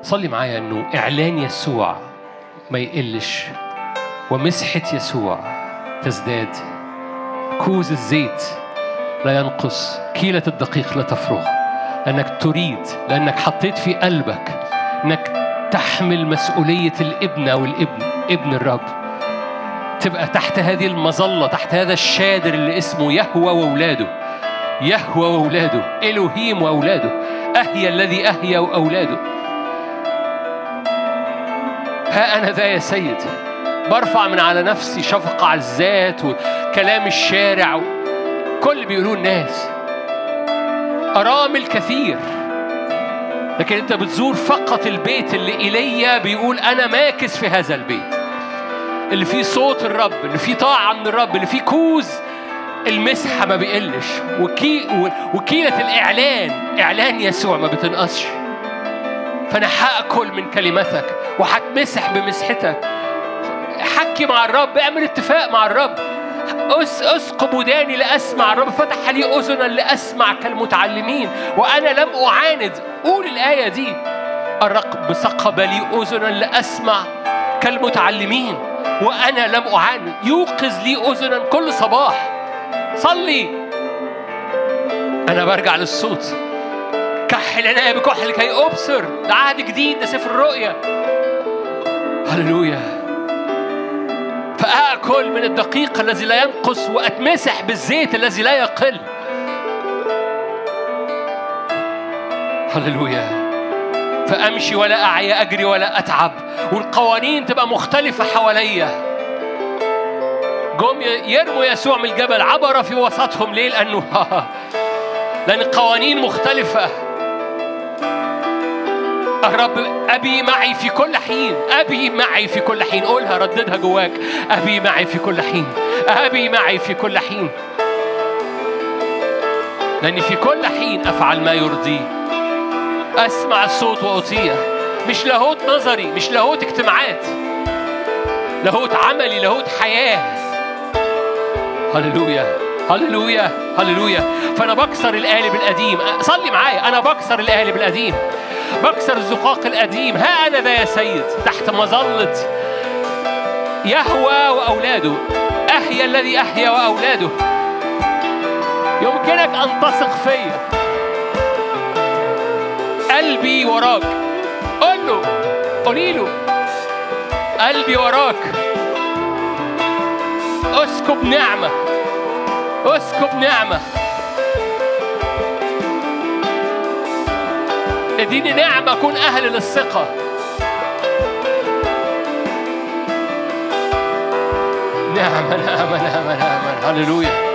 صلي معايا إنه إعلان يسوع ما يقلش ومسحة يسوع تزداد. كوز الزيت لا ينقص كيلة الدقيق لا تفرغ. لأنك تريد لأنك حطيت في قلبك أنك تحمل مسؤولية الإبن أو الإبن. ابن الرب. تبقى تحت هذه المظلة تحت هذا الشادر اللي اسمه يهوى وأولاده. يهوى وأولاده إلهيم وأولاده. أهيا الذي أهيا وأولاده. ها أنا ذا يا سيد. برفع من على نفسي شفقة على الذات وكلام الشارع. كل بيقولوه الناس. أرامل كثير. لكن أنت بتزور فقط البيت اللي ايليا بيقول أنا ماكث في هذا البيت. اللي فيه صوت الرب اللي فيه طاعة من الرب اللي فيه كوز المسحة ما بيقلش. وكي وكيلة الإعلان إعلان يسوع ما بتنقصش. فأنا هأكل من كلمتك وهتمسح بمسحتك. حكي مع الرب اعمل اتفاق مع الرب. أسقب وداني لأسمع. الرب فتح لي أذنا لأسمع كالمتعلمين. وأنا لم أعاند. قول الآية دي. الرب سقب لي أذنا لأسمع كالمتعلمين. وأنا لم أعاند يوقظ لي أذنا كل صباح. صلي. أنا برجع للصوت. كحل عيني بكحل كي أبصر. ده عهد جديد ده سفر الرؤيا هللويا. فآكل من الدقيق الذي لا ينقص وأتمسح بالزيت الذي لا يقل. هللويا. فأمشي ولا أعيا أجري ولا أتعب. والقوانين تبقى مختلفة حواليا. جم يرموا يسوع من الجبل عبر في وسطهم ليه؟ لأنه [LAUGHS] لأن القوانين مختلفة. الرب أبي معي في كل حين. أبي معي في كل حين. قولها رددها جواك. أبي معي في كل حين. أبي معي في كل حين. لأني في كل حين أفعل ما يرضيه أسمع الصوت وأطيع. مش لاهوت نظري مش لاهوت اجتماعات. لاهوت عملي لاهوت حياة. هللويا هللويا هللويا. فأنا بكسر القالب القديم. صلي معايا. أنا بكسر القالب القديم. بكسر الزقاق القديم. ها أنا ذا يا سيد. تحت مظلة يهوى وأولاده. أحيا الذي أحيا وأولاده. يمكنك أن تثق فيا. قلبي وراك. قول له قولي له قلبي وراك. اسكب نعمة اسكب نعمة. اديني نعمة أكون أهل للثقة. نعمة نعمة نعمة نعمة. هللويا.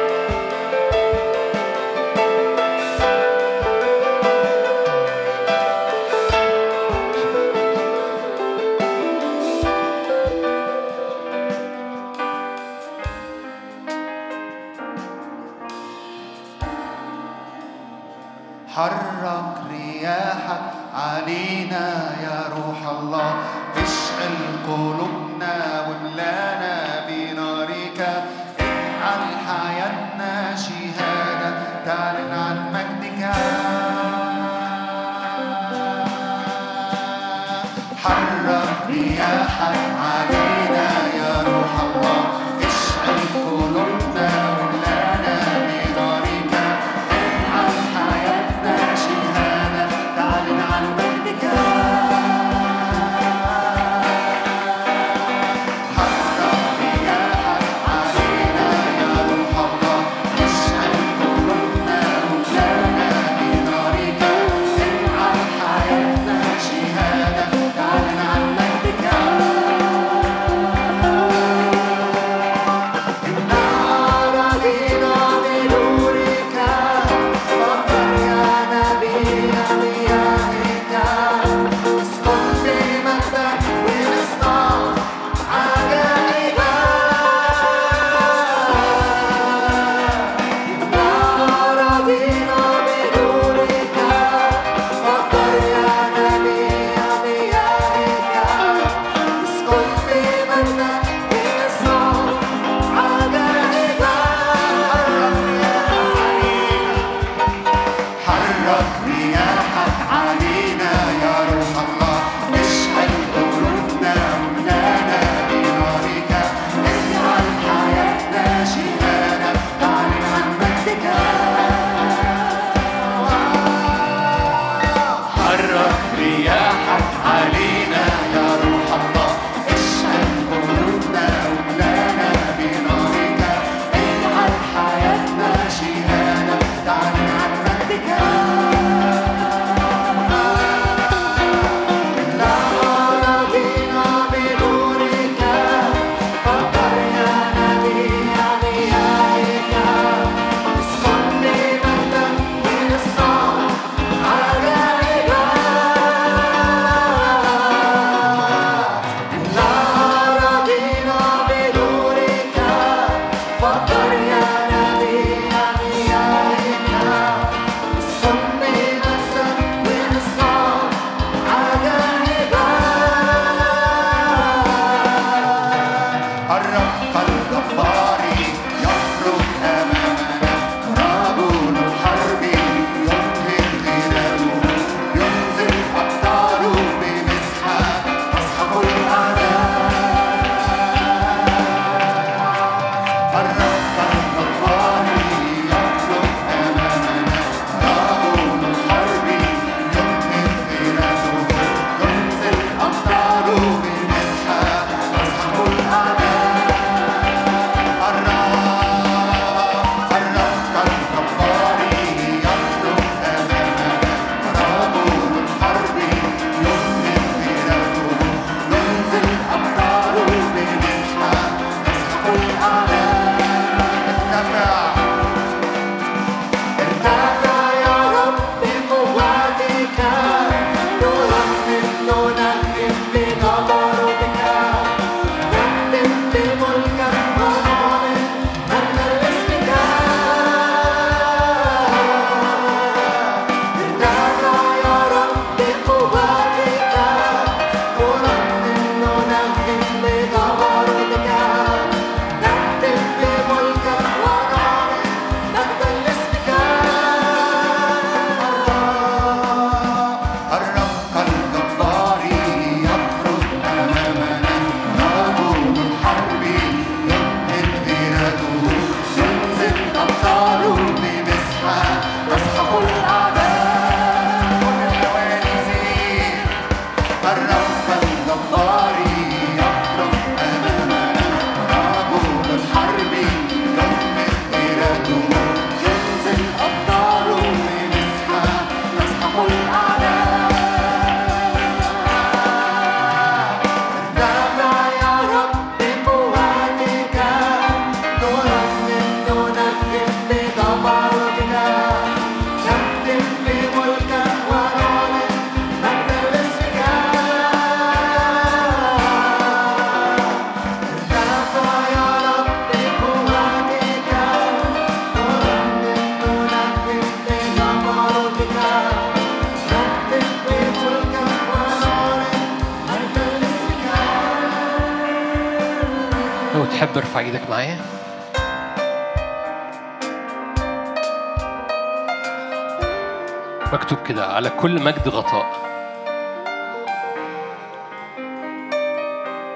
كل مجد غطاء.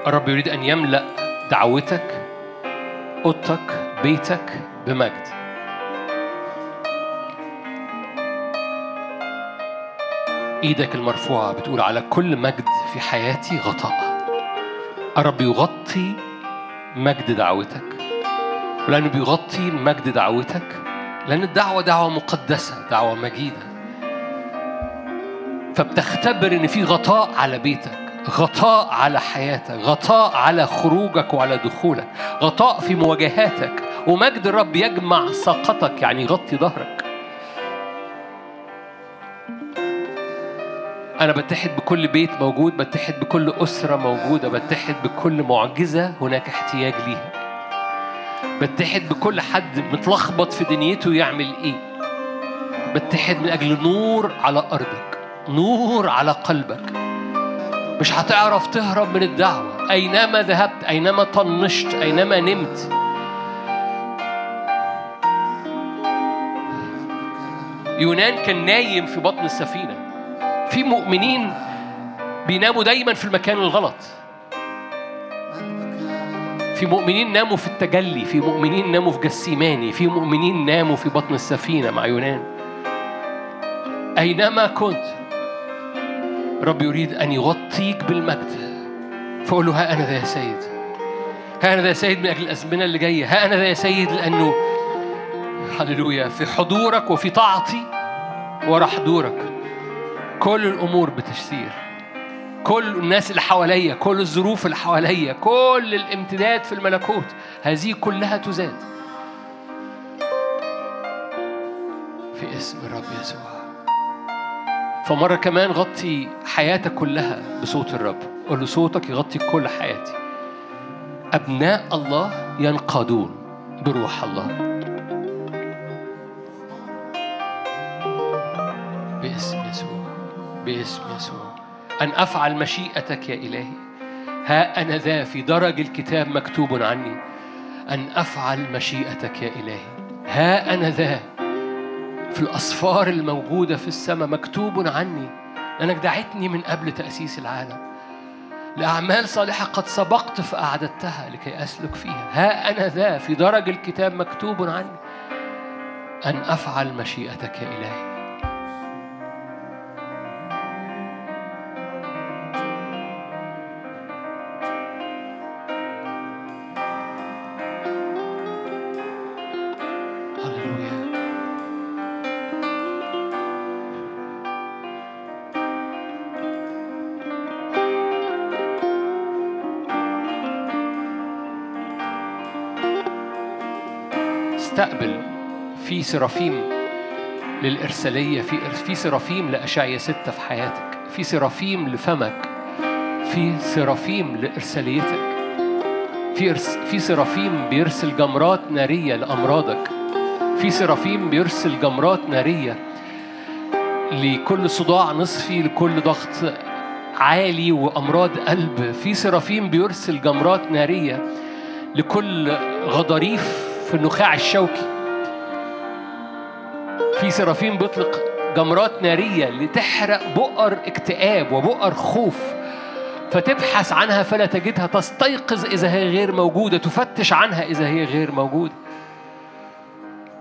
الرب يريد أن يملأ دعوتك أوضتك بيتك بمجد. إيدك المرفوعة بتقول على كل مجد في حياتي غطاء. الرب يغطي مجد دعوتك. ولأنه بيغطي مجد دعوتك لأن الدعوة دعوة مقدسة دعوة مجيدة. فبتختبر إن في غطاء على بيتك غطاء على حياتك غطاء على خروجك وعلى دخولك غطاء في مواجهاتك. ومجد الرب يجمع ساقطك يعني يغطي ظهرك. أنا بتحد بكل بيت موجود بتحد بكل أسرة موجودة بتحد بكل معجزة هناك احتياج ليها. بتحد بكل حد متلخبط في دنيته يعمل إيه. بتحد من أجل نور على أرضك. نور على قلبك. مش هتعرف تهرب من الدعوة. أينما ذهبت أينما طنشت أينما نمت. يونان كان نايم في بطن السفينة. في مؤمنين بيناموا دايما في المكان الغلط. في مؤمنين ناموا في التجلي. في مؤمنين ناموا في جثسيماني. في مؤمنين ناموا في بطن السفينة مع يونان. أينما كنت رب يريد أن يغطيك بالمجد. فقول له ها أنا ذا يا سيد. ها أنا ذا يا سيد من أجل الأزمنة اللي جاية. ها أنا ذا يا سيد لأنه هللويا في حضورك وفي طاعتي ورا حضورك. كل الأمور بتسير كل الناس اللي حواليا كل الظروف اللي حواليا كل الامتداد في الملكوت هذه كلها تزاد. في اسم الرب يسوع. فمرة كمان غطي حياتك كلها بصوت الرب. قول له صوتك يغطي كل حياتي. أبناء الله ينقادون بروح الله. باسم يسوع باسم يسوع. أن أفعل مشيئتك يا إلهي. ها أنا ذا في درج الكتاب مكتوب عني. أن أفعل مشيئتك يا إلهي. ها أنا ذا في الأسفار الموجودة في السماء مكتوب عني لأنك دعتني من قبل تأسيس العالم. لأعمال صالحة قد سبقت فأعددتها لكي أسلك فيها. ها أنا ذا في درج الكتاب مكتوب عني. أن أفعل مشيئتك يا إلهي. في سرافيم للإرسالية في في سرافيم لأشعية ستة في حياتك في سرافيم لفمك في سرافيم لإرساليتك في في سرافيم بيرسل جمرات نارية لأمراضك في سرافيم بيرسل جمرات نارية لكل صداع نصفي لكل ضغط عالي وأمراض قلب في سرافيم بيرسل جمرات نارية لكل غضاريف في النخاع الشوكي. في سرافيم بيطلق جمرات نارية لتحرق بؤر اكتئاب وبؤر خوف. فتبحث عنها فلا تجدها تستيقظ إذا هي غير موجودة تفتش عنها إذا هي غير موجودة.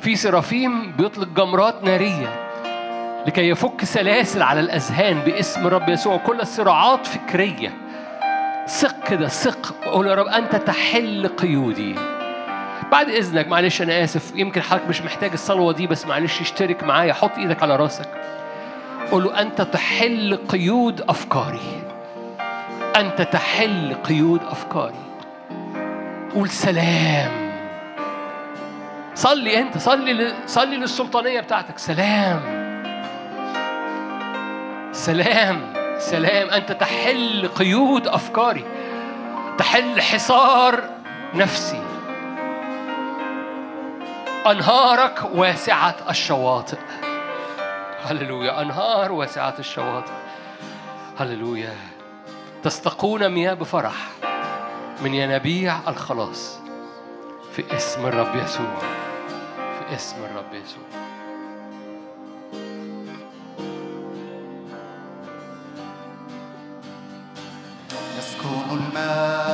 في سرافيم بيطلق جمرات نارية لكي يفك سلاسل على الأذهان باسم رب يسوع. كل الصراعات فكرية. ثق كده ثق. قول يا رب أنت تحل قيودي. بعد إذنك معلش أنا آسف يمكن حضرتك مش محتاج الصلوة دي بس معلش اشترك معايا حط إيدك على راسك. قول له أنت تحل قيود أفكاري. أنت تحل قيود أفكاري. قول سلام. صلي أنت صلي صلي للسلطانية بتاعتك. سلام. سلام سلام. أنت تحل قيود أفكاري. تحل حصار نفسي. أنهارك واسعة الشواطئ. هللويا أنهار واسعة الشواطئ. هللويا. تستقون مياه بفرح من ينابيع الخلاص في اسم الرب يسوع. في اسم الرب يسوع. يسكن الماء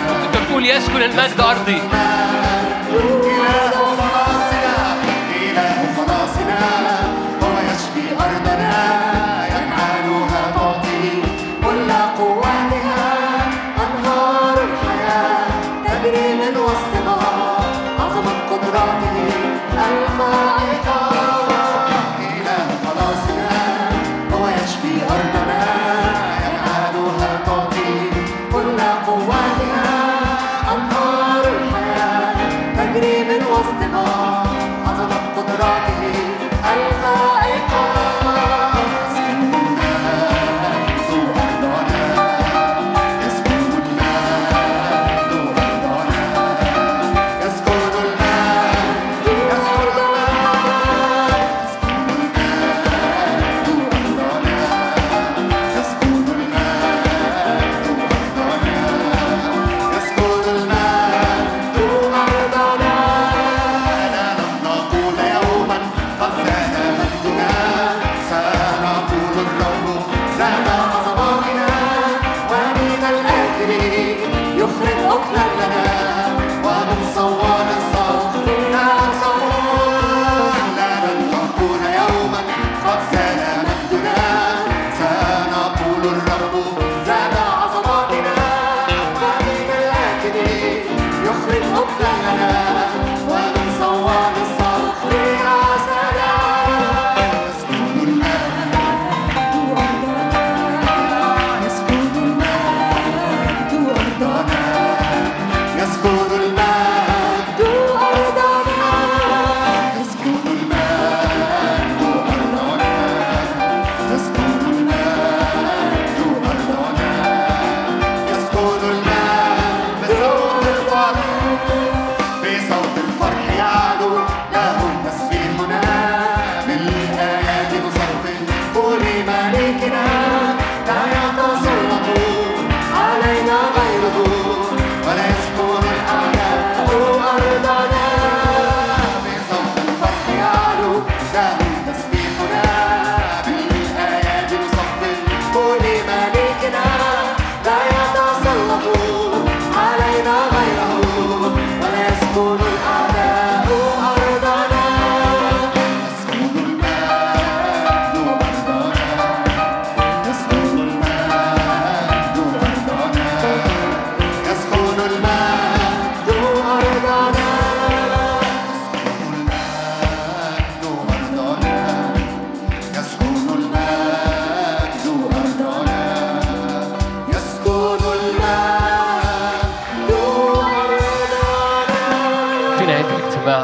ليسكن المجد أرضي.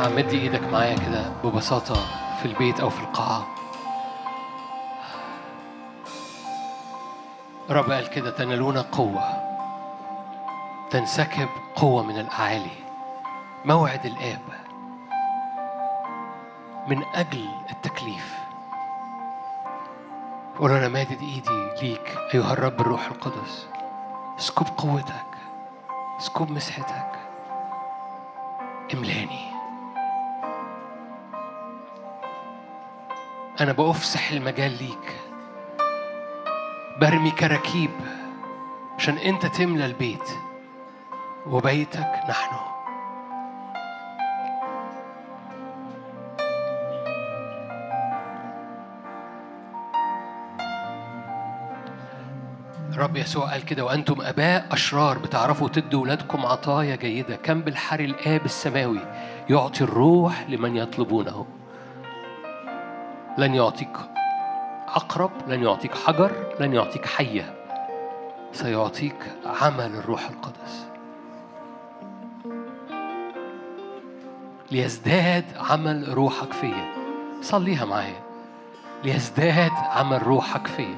مد إيدك معايا كده ببساطة في البيت أو في القاعة. رب قال كده تنالونا قوة. تنسكب قوة من الأعالي. موعد الآب. من أجل التكليف. قول أنا مادد إيدي ليك أيها الرب الروح القدس. اسكب قوتك. اسكب مسحتك. املاني. أنا بأفسح المجال ليك. برمي كراكيب عشان أنت تملى البيت وبيتك نحن. رب يسوع قال كده وأنتم أباء أشرار بتعرفوا تدوا ولادكم عطايا جيدة. كم بالحر الآب السماوي يعطي الروح لمن يطلبونه. لن يعطيك عقرب لن يعطيك حجر لن يعطيك حية. سيعطيك عمل الروح القدس. ليزداد عمل روحك فيا. صليها معايا. ليزداد عمل روحك فيا.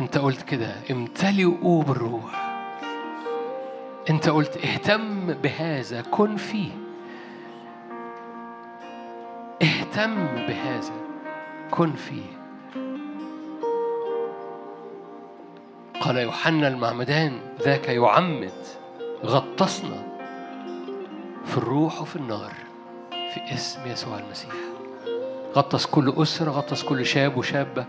انت قلت كده امتلئوا بالروح انت قلت اهتم بهذا كن فيه. اهتم بهذا. كن فيه. قال يوحنا المعمدان ذاك يعمد غطسنا في الروح وفي النار في اسم يسوع المسيح. غطس كل أسرة غطس كل شاب وشابة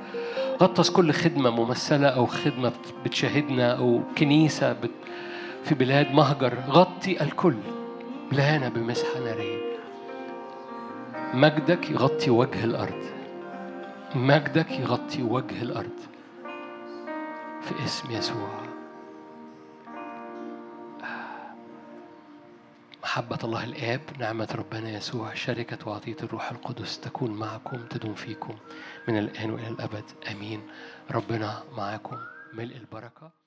غطس كل خدمة ممثلة أو خدمة بت- بتشاهدنا أو كنيسة في بلاد مهجر. غطي الكل. ملانة بمسحة نارية مجدك يغطي وجه الأرض. مجدك يغطي وجه الأرض. في اسم يسوع. محبة الله الآب نعمة ربنا يسوع شركة وعطية الروح القدس تكون معكم تدوم فيكم من الآن وإلى الأبد. آمين. ربنا معكم. ملء البركة.